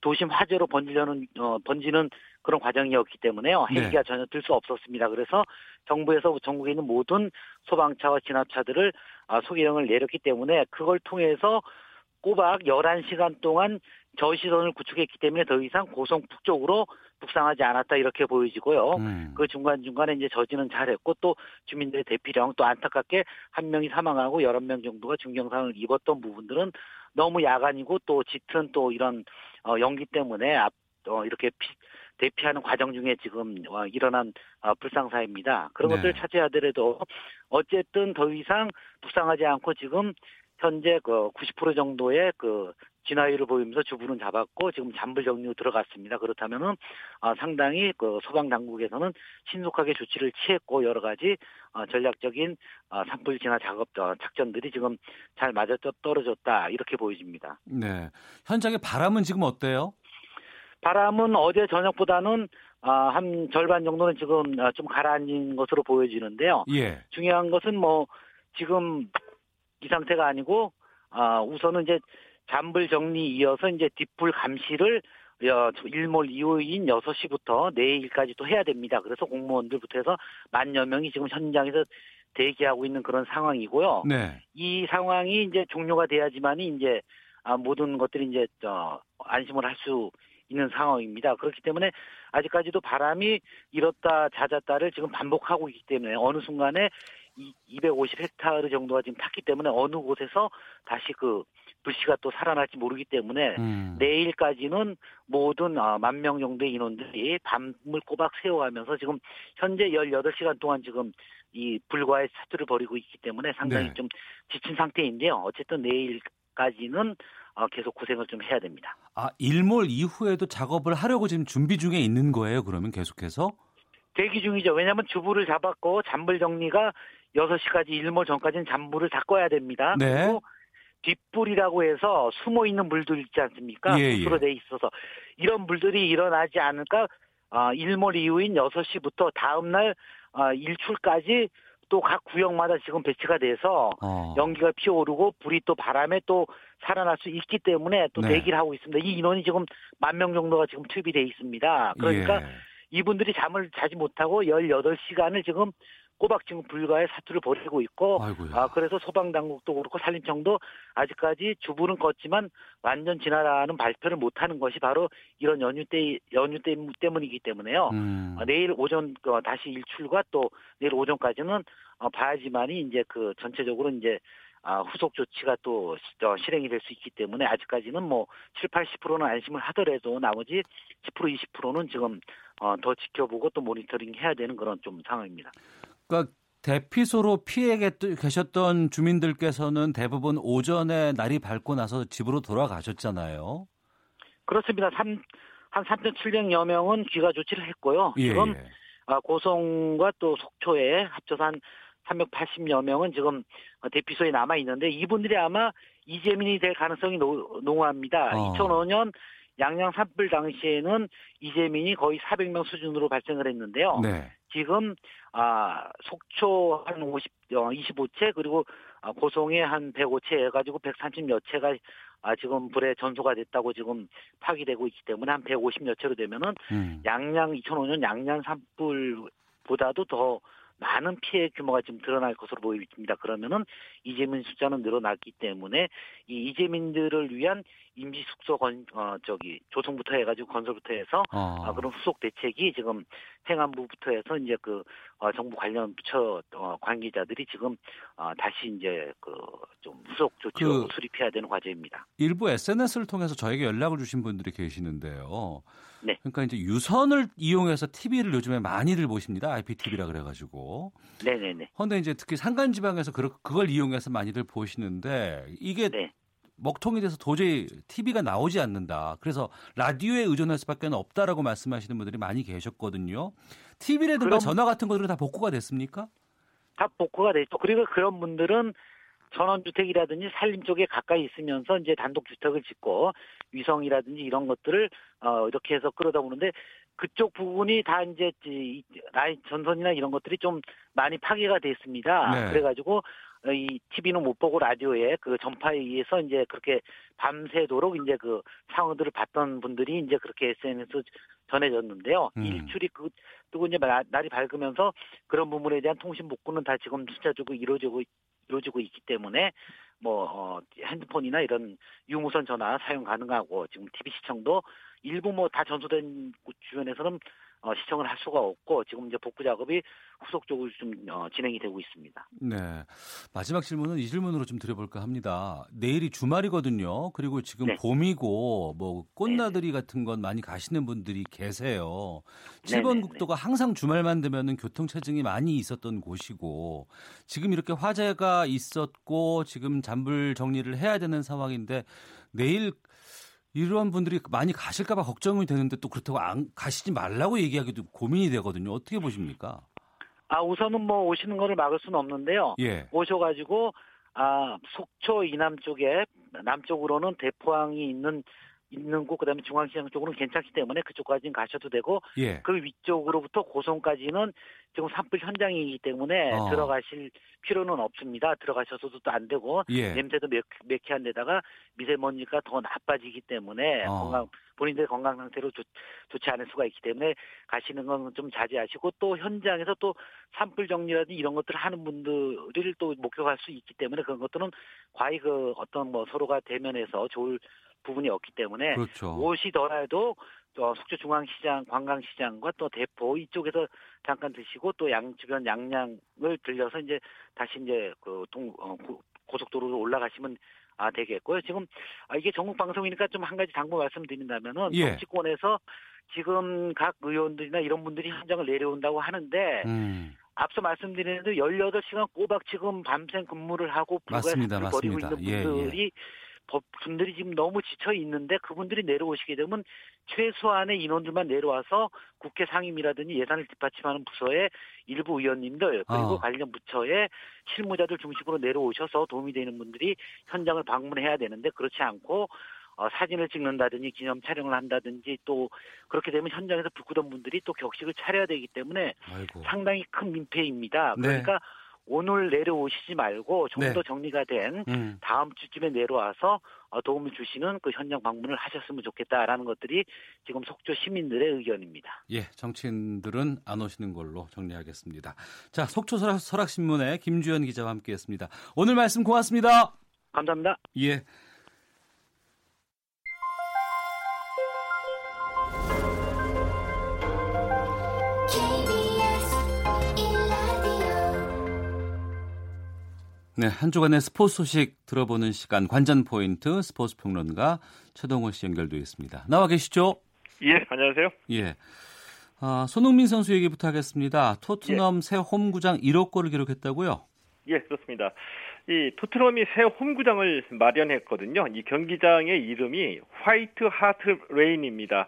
도심 화재로 번지려는 어, 번지는 그런 과정이었기 때문에요. 네. 헬기가 전혀 들 수 없었습니다. 그래서 정부에서 전국에 있는 모든 소방차와 진압차들을 아, 소개령을 내렸기 때문에 그걸 통해서 꼬박 11시간 동안 저시선을 구축했기 때문에 더 이상 고성 북쪽으로 북상하지 않았다 이렇게 보여지고요. 음. 그 중간중간에 이제 저지는 잘했고 또 주민들의 대피령 또 안타깝게 한 명이 사망하고 여러 명 정도가 중경상을 입었던 부분들은 너무 야간이고 또 짙은 또 이런 어, 연기 때문에 앞, 어, 이렇게 피, 대피하는 과정 중에 지금 어, 일어난 어, 불상사입니다. 그런 네. 것들을 차지하더라도 어쨌든 더 이상 북상하지 않고 지금 현재 그 90% 정도의 그 진화율을 보이면서 주부는 잡았고 지금 잔불 정리로 들어갔습니다. 그렇다면은 어, 상당히 그 소방 당국에서는 신속하게 조치를 취했고 여러 가지 어, 전략적인 어, 산불 진화 작업 어, 작전들이 지금 잘 맞아 떨어졌다 이렇게 보여집니다. 네. 현장의 바람은 지금 어때요? 바람은 어제 저녁보다는 아, 한 절반 정도는 지금 아, 좀 가라앉은 것으로 보여지는데요. 예. 중요한 것은 뭐 지금 이 상태가 아니고 아, 우선은 이제 잔불 정리 이어서 이제 뒷불 감시를 어, 일몰 이후인 6시부터 내일까지 또 해야 됩니다. 그래서 공무원들부터 해서 만여 명이 지금 현장에서 대기하고 있는 그런 상황이고요. 네. 이 상황이 이제 종료가 돼야지만이 이제 아, 모든 것들이 이제 어, 안심을 할 수 있는 상황입니다. 그렇기 때문에 아직까지도 바람이 이렇다 잦았다를 지금 반복하고 있기 때문에 어느 순간에 250 헥타르 정도가 지금 탔기 때문에 어느 곳에서 다시 그 불씨가 또 살아날지 모르기 때문에 음. 내일까지는 모든 어, 만명 정도의 인원들이 밤을 꼬박 세워가면서 지금 현재 18시간 동안 지금 이 불과의 사투를 벌이고 있기 때문에 상당히 네. 좀 지친 상태인데요. 어쨌든 내일까지는 어, 계속 고생을 좀 해야 됩니다. 아, 일몰 이후에도 작업을 하려고 지금 준비 중에 있는 거예요. 그러면 계속해서? 대기 중이죠. 왜냐하면 주부를 잡았고 잔불 정리가 6시까지 일몰 전까지는 잔불을 다 꺼야 됩니다. 네. 그리고 뒷불이라고 해서 숨어 있는 물들 있지 않습니까? 예, 예. 돼 있어서 이런 물들이 일어나지 않을까? 아, 일몰 이후인 6시부터 다음 날 아, 일출까지 또 각 구역마다 지금 배치가 돼서 어. 연기가 피어오르고 불이 또 바람에 또 살아날 수 있기 때문에 또 네. 대기를 하고 있습니다. 이 인원이 지금 만 명 정도가 지금 투입이 돼 있습니다. 그러니까 예. 이분들이 잠을 자지 못하고 18시간을 지금 꼬박 지금 불가의 사투를 벌이고 있고 아이고야. 아 그래서 소방 당국도 그렇고 산림청도 아직까지 주부는 껐지만 완전 진화라는 발표를 못 하는 것이 바로 이런 연휴 때 연휴 때, 때문이기 때문에요. 음. 어, 내일 오전 어, 다시 일출과 또 내일 오전까지는 어, 봐야지만이 이제 그 전체적으로 이제 아, 후속 조치가 또 시- 어, 실행이 될 수 있기 때문에 아직까지는 뭐 7, 80%는 안심을 하더라도 나머지 10% 20%는 지금 어, 더 지켜보고 또 모니터링 해야 되는 그런 좀 상황입니다. 그러니까 대피소로 피해 계- 계셨던 주민들께서는 대부분 오전에 날이 밝고 나서 집으로 돌아가셨잖아요. 그렇습니다. 삼, 한 3,700여 명은 귀가 조치를 했고요. 예, 지금 예. 아, 고성과 또 속초에 합쳐서 한 380여 명은 지금 어, 대피소에 남아 있는데 이분들이 아마 이재민이 될 가능성이 노, 농후합니다. 어. 2005년 양양 산불 당시에는 이재민이 거의 400명 수준으로 발생을 했는데요. 네. 지금 아 속초 한 50, 어, 25채 그리고 아, 고성에 한 105채 해가지고 130여 채가 아 지금 불에 전소가 됐다고 지금 파기되고 있기 때문에 한 150여 채로 되면은 음. 양양 2005년 양양 산불보다도 더 많은 피해 규모가 지금 드러날 것으로 보입니다. 그러면은 이재민 숫자는 늘어났기 때문에 이 이재민들을 위한 임시 숙소 건 어, 저기 조성부터 해가지고 건설부터 해서 어. 아, 그런 후속 대책이 지금 행안부부터 해서 이제 그 어, 정부 관련 부처 어, 관계자들이 지금 어, 다시 이제 그 좀 후속 조치로 그- 수립해야 되는 과제입니다. 일부 SNS를 통해서 저에게 연락을 주신 분들이 계시는데요. 네. 그러니까 이제 유선을 이용해서 TV를 요즘에 많이들 보십니다. IPTV라 그래가지고. 네네네. 그런데 이제 특히 산간 지방에서 그- 그걸 이용해서 많이들 보시는데 이게 네. 먹통이 돼서 도저히 TV가 나오지 않는다. 그래서 라디오에 의존할 수밖에 없다라고 말씀하시는 분들이 많이 계셨거든요. TV라든가 전화 같은 것들은 다 복구가 됐습니까? 다 복구가 됐죠. 그리고 그런 분들은 전원주택이라든지 산림 쪽에 가까이 있으면서 이제 단독주택을 짓고 위성이라든지 이런 것들을 어 이렇게 해서 끌어다 보는데 그쪽 부분이 다 이제 이 라인 전선이나 이런 것들이 좀 많이 파괴가 됐습니다. 네. 그래가지고 어, 이 TV는 못 보고 라디오에 그 전파에 의해서 이제 그렇게 밤새도록 이제 그 상황들을 봤던 분들이 이제 그렇게 SNS 전해졌는데요. 음. 일출이 그 뜨고 이제 나- 날이 밝으면서 그런 부분에 대한 통신 복구는 다 지금 숫자적으로 이루어지고 이루어지고 있기 때문에 뭐 어, 핸드폰이나 이런 유무선 전화 사용 가능하고 지금 TV 시청도 일부 뭐 다 전소된 곳 주변에서는 어, 시청을 할 수가 없고 지금 이제 복구 작업이 후속적으로 좀 어, 진행이 되고 있습니다. 네. 마지막 질문은 이 질문으로 좀 드려볼까 합니다. 내일이 주말이거든요. 그리고 지금 네. 봄이고 뭐 꽃나들이 같은 건 많이 가시는 분들이 계세요. 네, 7번 네, 국도가 항상 주말만 되면은 교통 체증이 많이 있었던 곳이고 지금 이렇게 화재가 있었고 지금 잔불 정리를 해야 되는 상황인데 내일 이러한 분들이 많이 가실까봐 걱정이 되는데 또 그렇다고 안 가시지 말라고 얘기하기도 고민이 되거든요. 어떻게 보십니까? 아 우선은 뭐 오시는 거를 막을 수는 없는데요. 예. 오셔가지고 아 속초 이남 쪽에 남쪽으로는 대포항이 있는 있는 곳 그다음에 중앙시장 쪽으로는 괜찮기 때문에 그쪽까지는 가셔도 되고 예. 그 위쪽으로부터 고성까지는 지금 산불 현장이기 때문에 어. 들어가실 필요는 없습니다. 들어가셔서도 또 안 되고 예. 냄새도 매, 매캐한 데다가 미세먼지가 더 나빠지기 때문에 어. 건강 본인들의 건강 상태로 좋, 좋지 않을 수가 있기 때문에 가시는 건 좀 자제하시고 또 현장에서 또 산불 정리라든지 이런 것들을 하는 분들을 또 목격할 수 있기 때문에 그런 것들은 과히 그 어떤 뭐 서로가 대면해서 좋을 부분이 없기 때문에 그렇죠. 오시더라도 어, 속초 중앙시장, 관광시장과 또 대포 이쪽에서 잠깐 드시고 또 양 주변 양양을 들려서 이제 다시 이제 그동 어, 고- 고속도로로 올라가시면 아 되겠고요. 지금 아, 이게 전국 방송이니까 좀 한 가지 당부 말씀드린다면은 예. 정치권에서 지금 각 의원들이나 이런 분들이 현장을 내려온다고 하는데 음. 앞서 말씀드린 대로 18시간 꼬박 지금 밤샘 근무를 하고 맞습니다. 불가사를 벌이고 맞습니다. 있는 예, 분들이 법- 분들이 지금 너무 지쳐 있는데 그분들이 내려오시게 되면 최소한의 인원들만 내려와서 국회 상임이라든지 예산을 뒷받침하는 부서의 일부 의원님들 그리고 아. 관련 부처의 실무자들 중심으로 내려오셔서 도움이 되는 분들이 현장을 방문해야 되는데 그렇지 않고 어, 사진을 찍는다든지 기념 촬영을 한다든지 또 그렇게 되면 현장에서 불 끄던 분들이 또 격식을 차려야 되기 때문에 아이고. 상당히 큰 민폐입니다. 네. 그러니까 오늘 내려오시지 말고 좀 네. 더 정리가 된 음. 다음 주쯤에 내려와서 어, 도움을 주시는 그 현장 방문을 하셨으면 좋겠다라는 것들이 지금 속초 시민들의 의견입니다. 예, 정치인들은 안 오시는 걸로 정리하겠습니다. 자, 속초 설악, 설악신문의 김주현 기자와 함께했습니다. 오늘 말씀 고맙습니다. 감사합니다. 예. 네, 한 주간의 스포츠 소식 들어보는 시간 관전 포인트 스포츠 평론가 최동호 씨 연결되어 있습니다. 나와 계시죠? 예, 안녕하세요. 예. 아, 손흥민 선수 얘기부터 하겠습니다. 토트넘 새 홈구장 1호 골을 기록했다고요? 예, 그렇습니다. 이 토트넘이 새 홈구장을 마련했거든요. 이 경기장의 이름이 화이트 하트 레인입니다.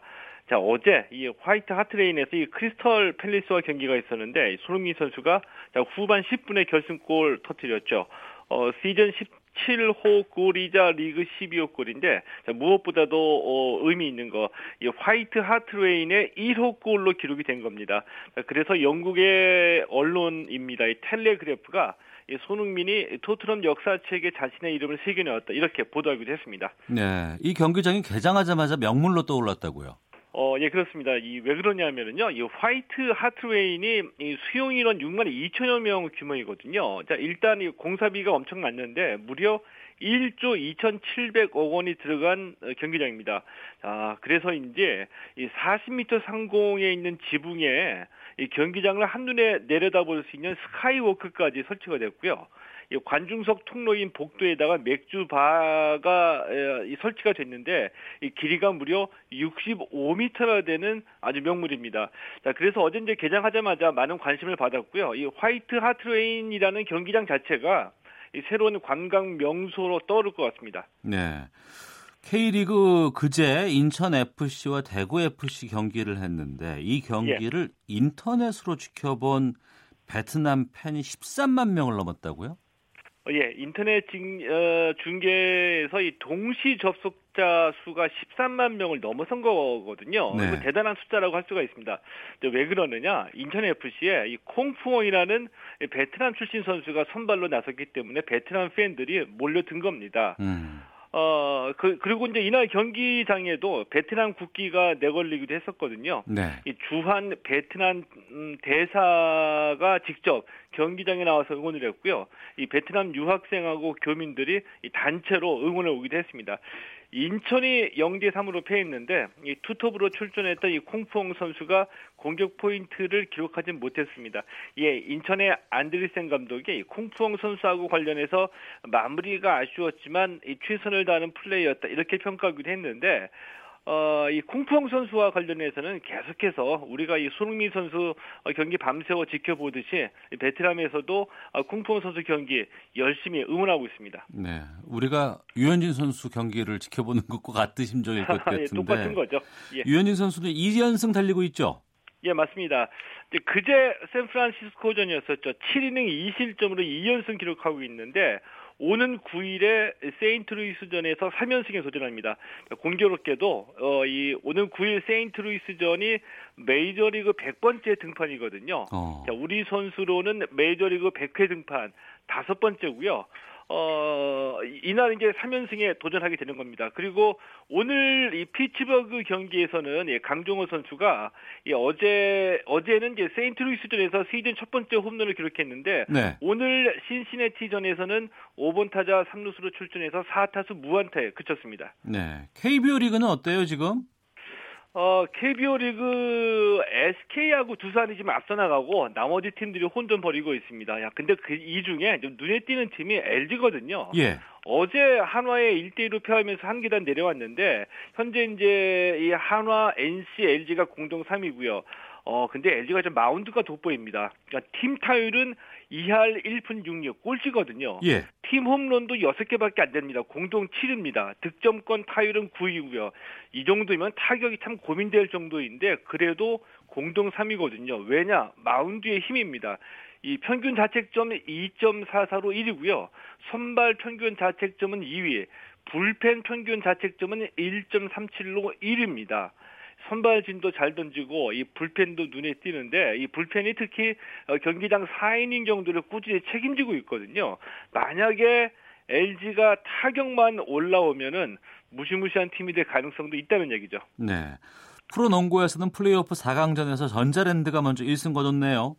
자, 어제 이 화이트 하트 레인에서 이 크리스털 팰리스와 경기가 있었는데 이 손흥민 선수가 자, 후반 10분에 결승골 터뜨렸죠. 어, 시즌 17호 골이자 리그 12호 골인데 자, 무엇보다도 어, 의미 있는 거 이 화이트 하트 레인의 1호 골로 기록이 된 겁니다. 자, 그래서 영국의 언론입니다. 이 텔레그래프가 이 손흥민이 토트넘 역사책에 자신의 이름을 새겨넣었다 이렇게 보도하기도 했습니다. 네. 이 경기장이 개장하자마자 명물로 떠올랐다고요? 어, 예, 그렇습니다. 이, 왜 그러냐면은요, 이 화이트 하트 레인이 이 수용 인원 6만 2천여 명 규모이거든요. 자, 일단 이 공사비가 엄청 났는데, 무려 1조 2,700억 원이 들어간 어, 경기장입니다. 자, 그래서 이제 이 40m 상공에 있는 지붕에 이 경기장을 한눈에 내려다볼 수 있는 스카이워크까지 설치가 됐고요. 이 관중석 통로인 복도에다가 맥주 바가 설치가 됐는데 이 길이가 무려 65m나 되는 아주 명물입니다. 자, 그래서 어제 이제 개장하자마자 많은 관심을 받았고요. 이 화이트 하트레인이라는 경기장 자체가 이 새로운 관광 명소로 떠오를 것 같습니다. 네. K리그 그제 인천 FC와 대구 FC 경기를 했는데 이 경기를 예. 인터넷으로 지켜본 베트남 팬이 13만 명을 넘었다고요? 어, 예, 인터넷 중, 어, 중계에서 이 동시 접속자 수가 13만 명을 넘어선 거거든요. 네. 대단한 숫자라고 할 수가 있습니다. 왜 그러느냐? 인천 FC에 이 콩푸엉이라는 베트남 출신 선수가 선발로 나섰기 때문에 베트남 팬들이 몰려든 겁니다. 음. 어, 그, 그리고 이제 이날 경기장에도 베트남 국기가 내걸리기도 했었거든요. 네. 이 주한 베트남 음, 대사가 직접 경기장에 나와서 응원을 했고요. 이 베트남 유학생하고 교민들이 이 단체로 응원을 오기도 했습니다. 인천이 0대 3으로 패했는데 이 투톱으로 출전했던 이 콩푸엉 선수가 공격 포인트를 기록하지 못했습니다. 예, 인천의 안드리센 감독이 콩푸엉 선수하고 관련해서 마무리가 아쉬웠지만 이 최선을 다하는 플레이였다 이렇게 평가하기도 했는데 어, 이 콩푸엉 선수와 관련해서는 계속해서 우리가 이 손흥민 선수 어, 경기 밤새워 지켜보듯이 베트남에서도 어, 콩푸엉 선수 경기 열심히 응원하고 있습니다. 네, 우리가 유현진 선수 경기를 지켜보는 것과 같은 심정일 것 같은데. *laughs* 예, 똑같은 거죠. 예. 유현진 선수는 2연승 달리고 있죠. 예, 맞습니다. 그제 샌프란시스코전이었었죠. 7이닝 2실점으로 2연승 기록하고 있는데 오는 9일에 세인트루이스전에서 3연승에 도전합니다. 공교롭게도 어, 이 오는 9일 세인트루이스전이 메이저리그 100번째 등판이거든요. 어. 자, 우리 선수로는 메이저리그 100회 등판 다섯 번째고요. 어, 이날 이제 3연승에 도전하게 되는 겁니다. 그리고 오늘 이 피츠버그 경기에서는 예, 강종호 선수가 예, 어제, 어제는 이제 세인트루이스전에서 시즌 첫 번째 홈런을 기록했는데 네. 오늘 신시내티전에서는 5번 타자 3루수로 출전해서 4타수 무안타에 그쳤습니다. 네. KBO 리그는 어때요, 지금? 어, KBO 리그 SK하고 두산이 지금 앞서 나가고 나머지 팀들이 혼전 벌이고 있습니다. 야, 근데 그 이 중에 좀 눈에 띄는 팀이 LG거든요. 예. 어제 한화에 1대1로 패하면서 한 계단 내려왔는데 현재 이제 이 한화, NC, LG가 공동 3위고요. 어, 근데 LG가 좀 마운드가 돋보입니다. 그러니까 팀 타율은 2할 1푼 6리 꼴찌거든요. 예. 팀 홈런도 6개밖에 안 됩니다. 공동 7입니다. 득점권 타율은 9위고요. 이 정도면 타격이 참 고민될 정도인데 그래도 공동 3위거든요. 왜냐? 마운드의 힘입니다. 이 평균 자책점 2.44로 1위고요. 선발 평균 자책점은 2위, 불펜 평균 자책점은 1.37로 1위입니다. 선발진도 잘 던지고 이 불펜도 눈에 띄는데 이 불펜이 특히 어, 경기당 4이닝 정도를 꾸준히 책임지고 있거든요. 만약에 LG가 타격만 올라오면은 무시무시한 팀이 될 가능성도 있다는 얘기죠. 네. 프로농구에서는 플레이오프 4강전에서 전자랜드가 먼저 1승 거뒀네요.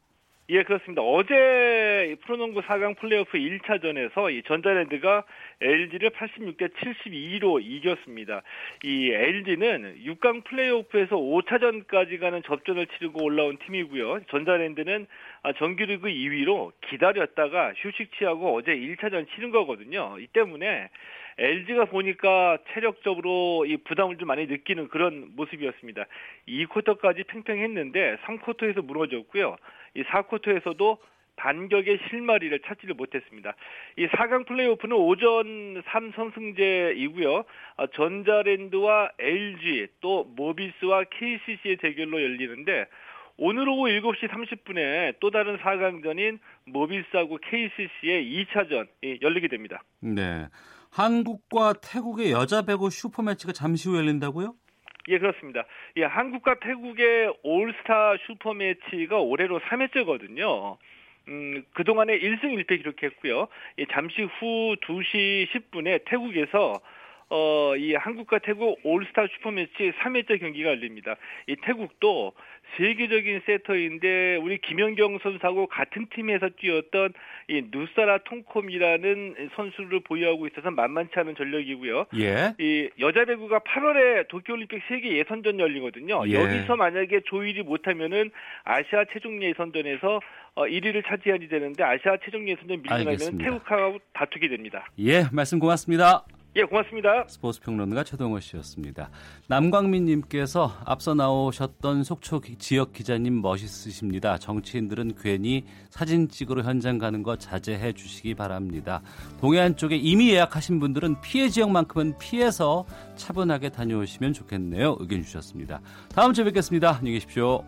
예, 그렇습니다. 어제 프로농구 4강 플레이오프 1차전에서 이 전자랜드가 LG를 86대 72로 이겼습니다. 이 LG는 6강 플레이오프에서 5차전까지 가는 접전을 치르고 올라온 팀이고요. 전자랜드는 아, 정규리그 2위로 기다렸다가 휴식 취하고 어제 1차전 치른 거거든요. 이 때문에 LG가 보니까 체력적으로 이 부담을 좀 많이 느끼는 그런 모습이었습니다. 2쿼터까지 팽팽했는데 3쿼터에서 무너졌고요. 이 4쿼터에서도 반격의 실마리를 찾지를 못했습니다. 이 4강 플레이오프는 오전 3선승제이고요. 아, 전자랜드와 LG 또 모비스와 KCC의 대결로 열리는데 오늘 오후 7시 30분에 또 다른 4강전인 모비스하고 KCC의 2차전 열리게 됩니다. 네. 한국과 태국의 여자 배구 슈퍼매치가 잠시 후 열린다고요? 예, 그렇습니다. 예, 한국과 태국의 올스타 슈퍼매치가 올해로 3회째거든요. 음, 그동안에 1승 1패 기록했고요. 예, 잠시 후 2시 10분에 태국에서 어, 이 한국과 태국 올스타 슈퍼매치 3회째 경기가 열립니다. 이 태국도 세계적인 세터인데 우리 김연경 선수하고 같은 팀에서 뛰었던 이 누사라 통콤이라는 선수를 보유하고 있어서 만만치 않은 전력이고요. 예. 이 여자 배구가 8월에 도쿄올림픽 세계 예선전 열리거든요. 예. 여기서 만약에 조일이 못하면은 아시아 최종 예선전에서 어, 1위를 차지하게 되는데 아시아 최종 예선전 밀고 나면 알겠습니다. 태국하고 다투게 됩니다. 예, 말씀 고맙습니다. 예, 고맙습니다. 스포츠 평론가 최동호 씨였습니다. 남광민 님께서 앞서 나오셨던 속초 기- 지역 기자님 멋있으십니다. 정치인들은 괜히 사진 찍으러 현장 가는 거 자제해 주시기 바랍니다. 동해안 쪽에 이미 예약하신 분들은 피해 지역만큼은 피해서 차분하게 다녀오시면 좋겠네요. 의견 주셨습니다. 다음 주에 뵙겠습니다. 안녕히 계십시오.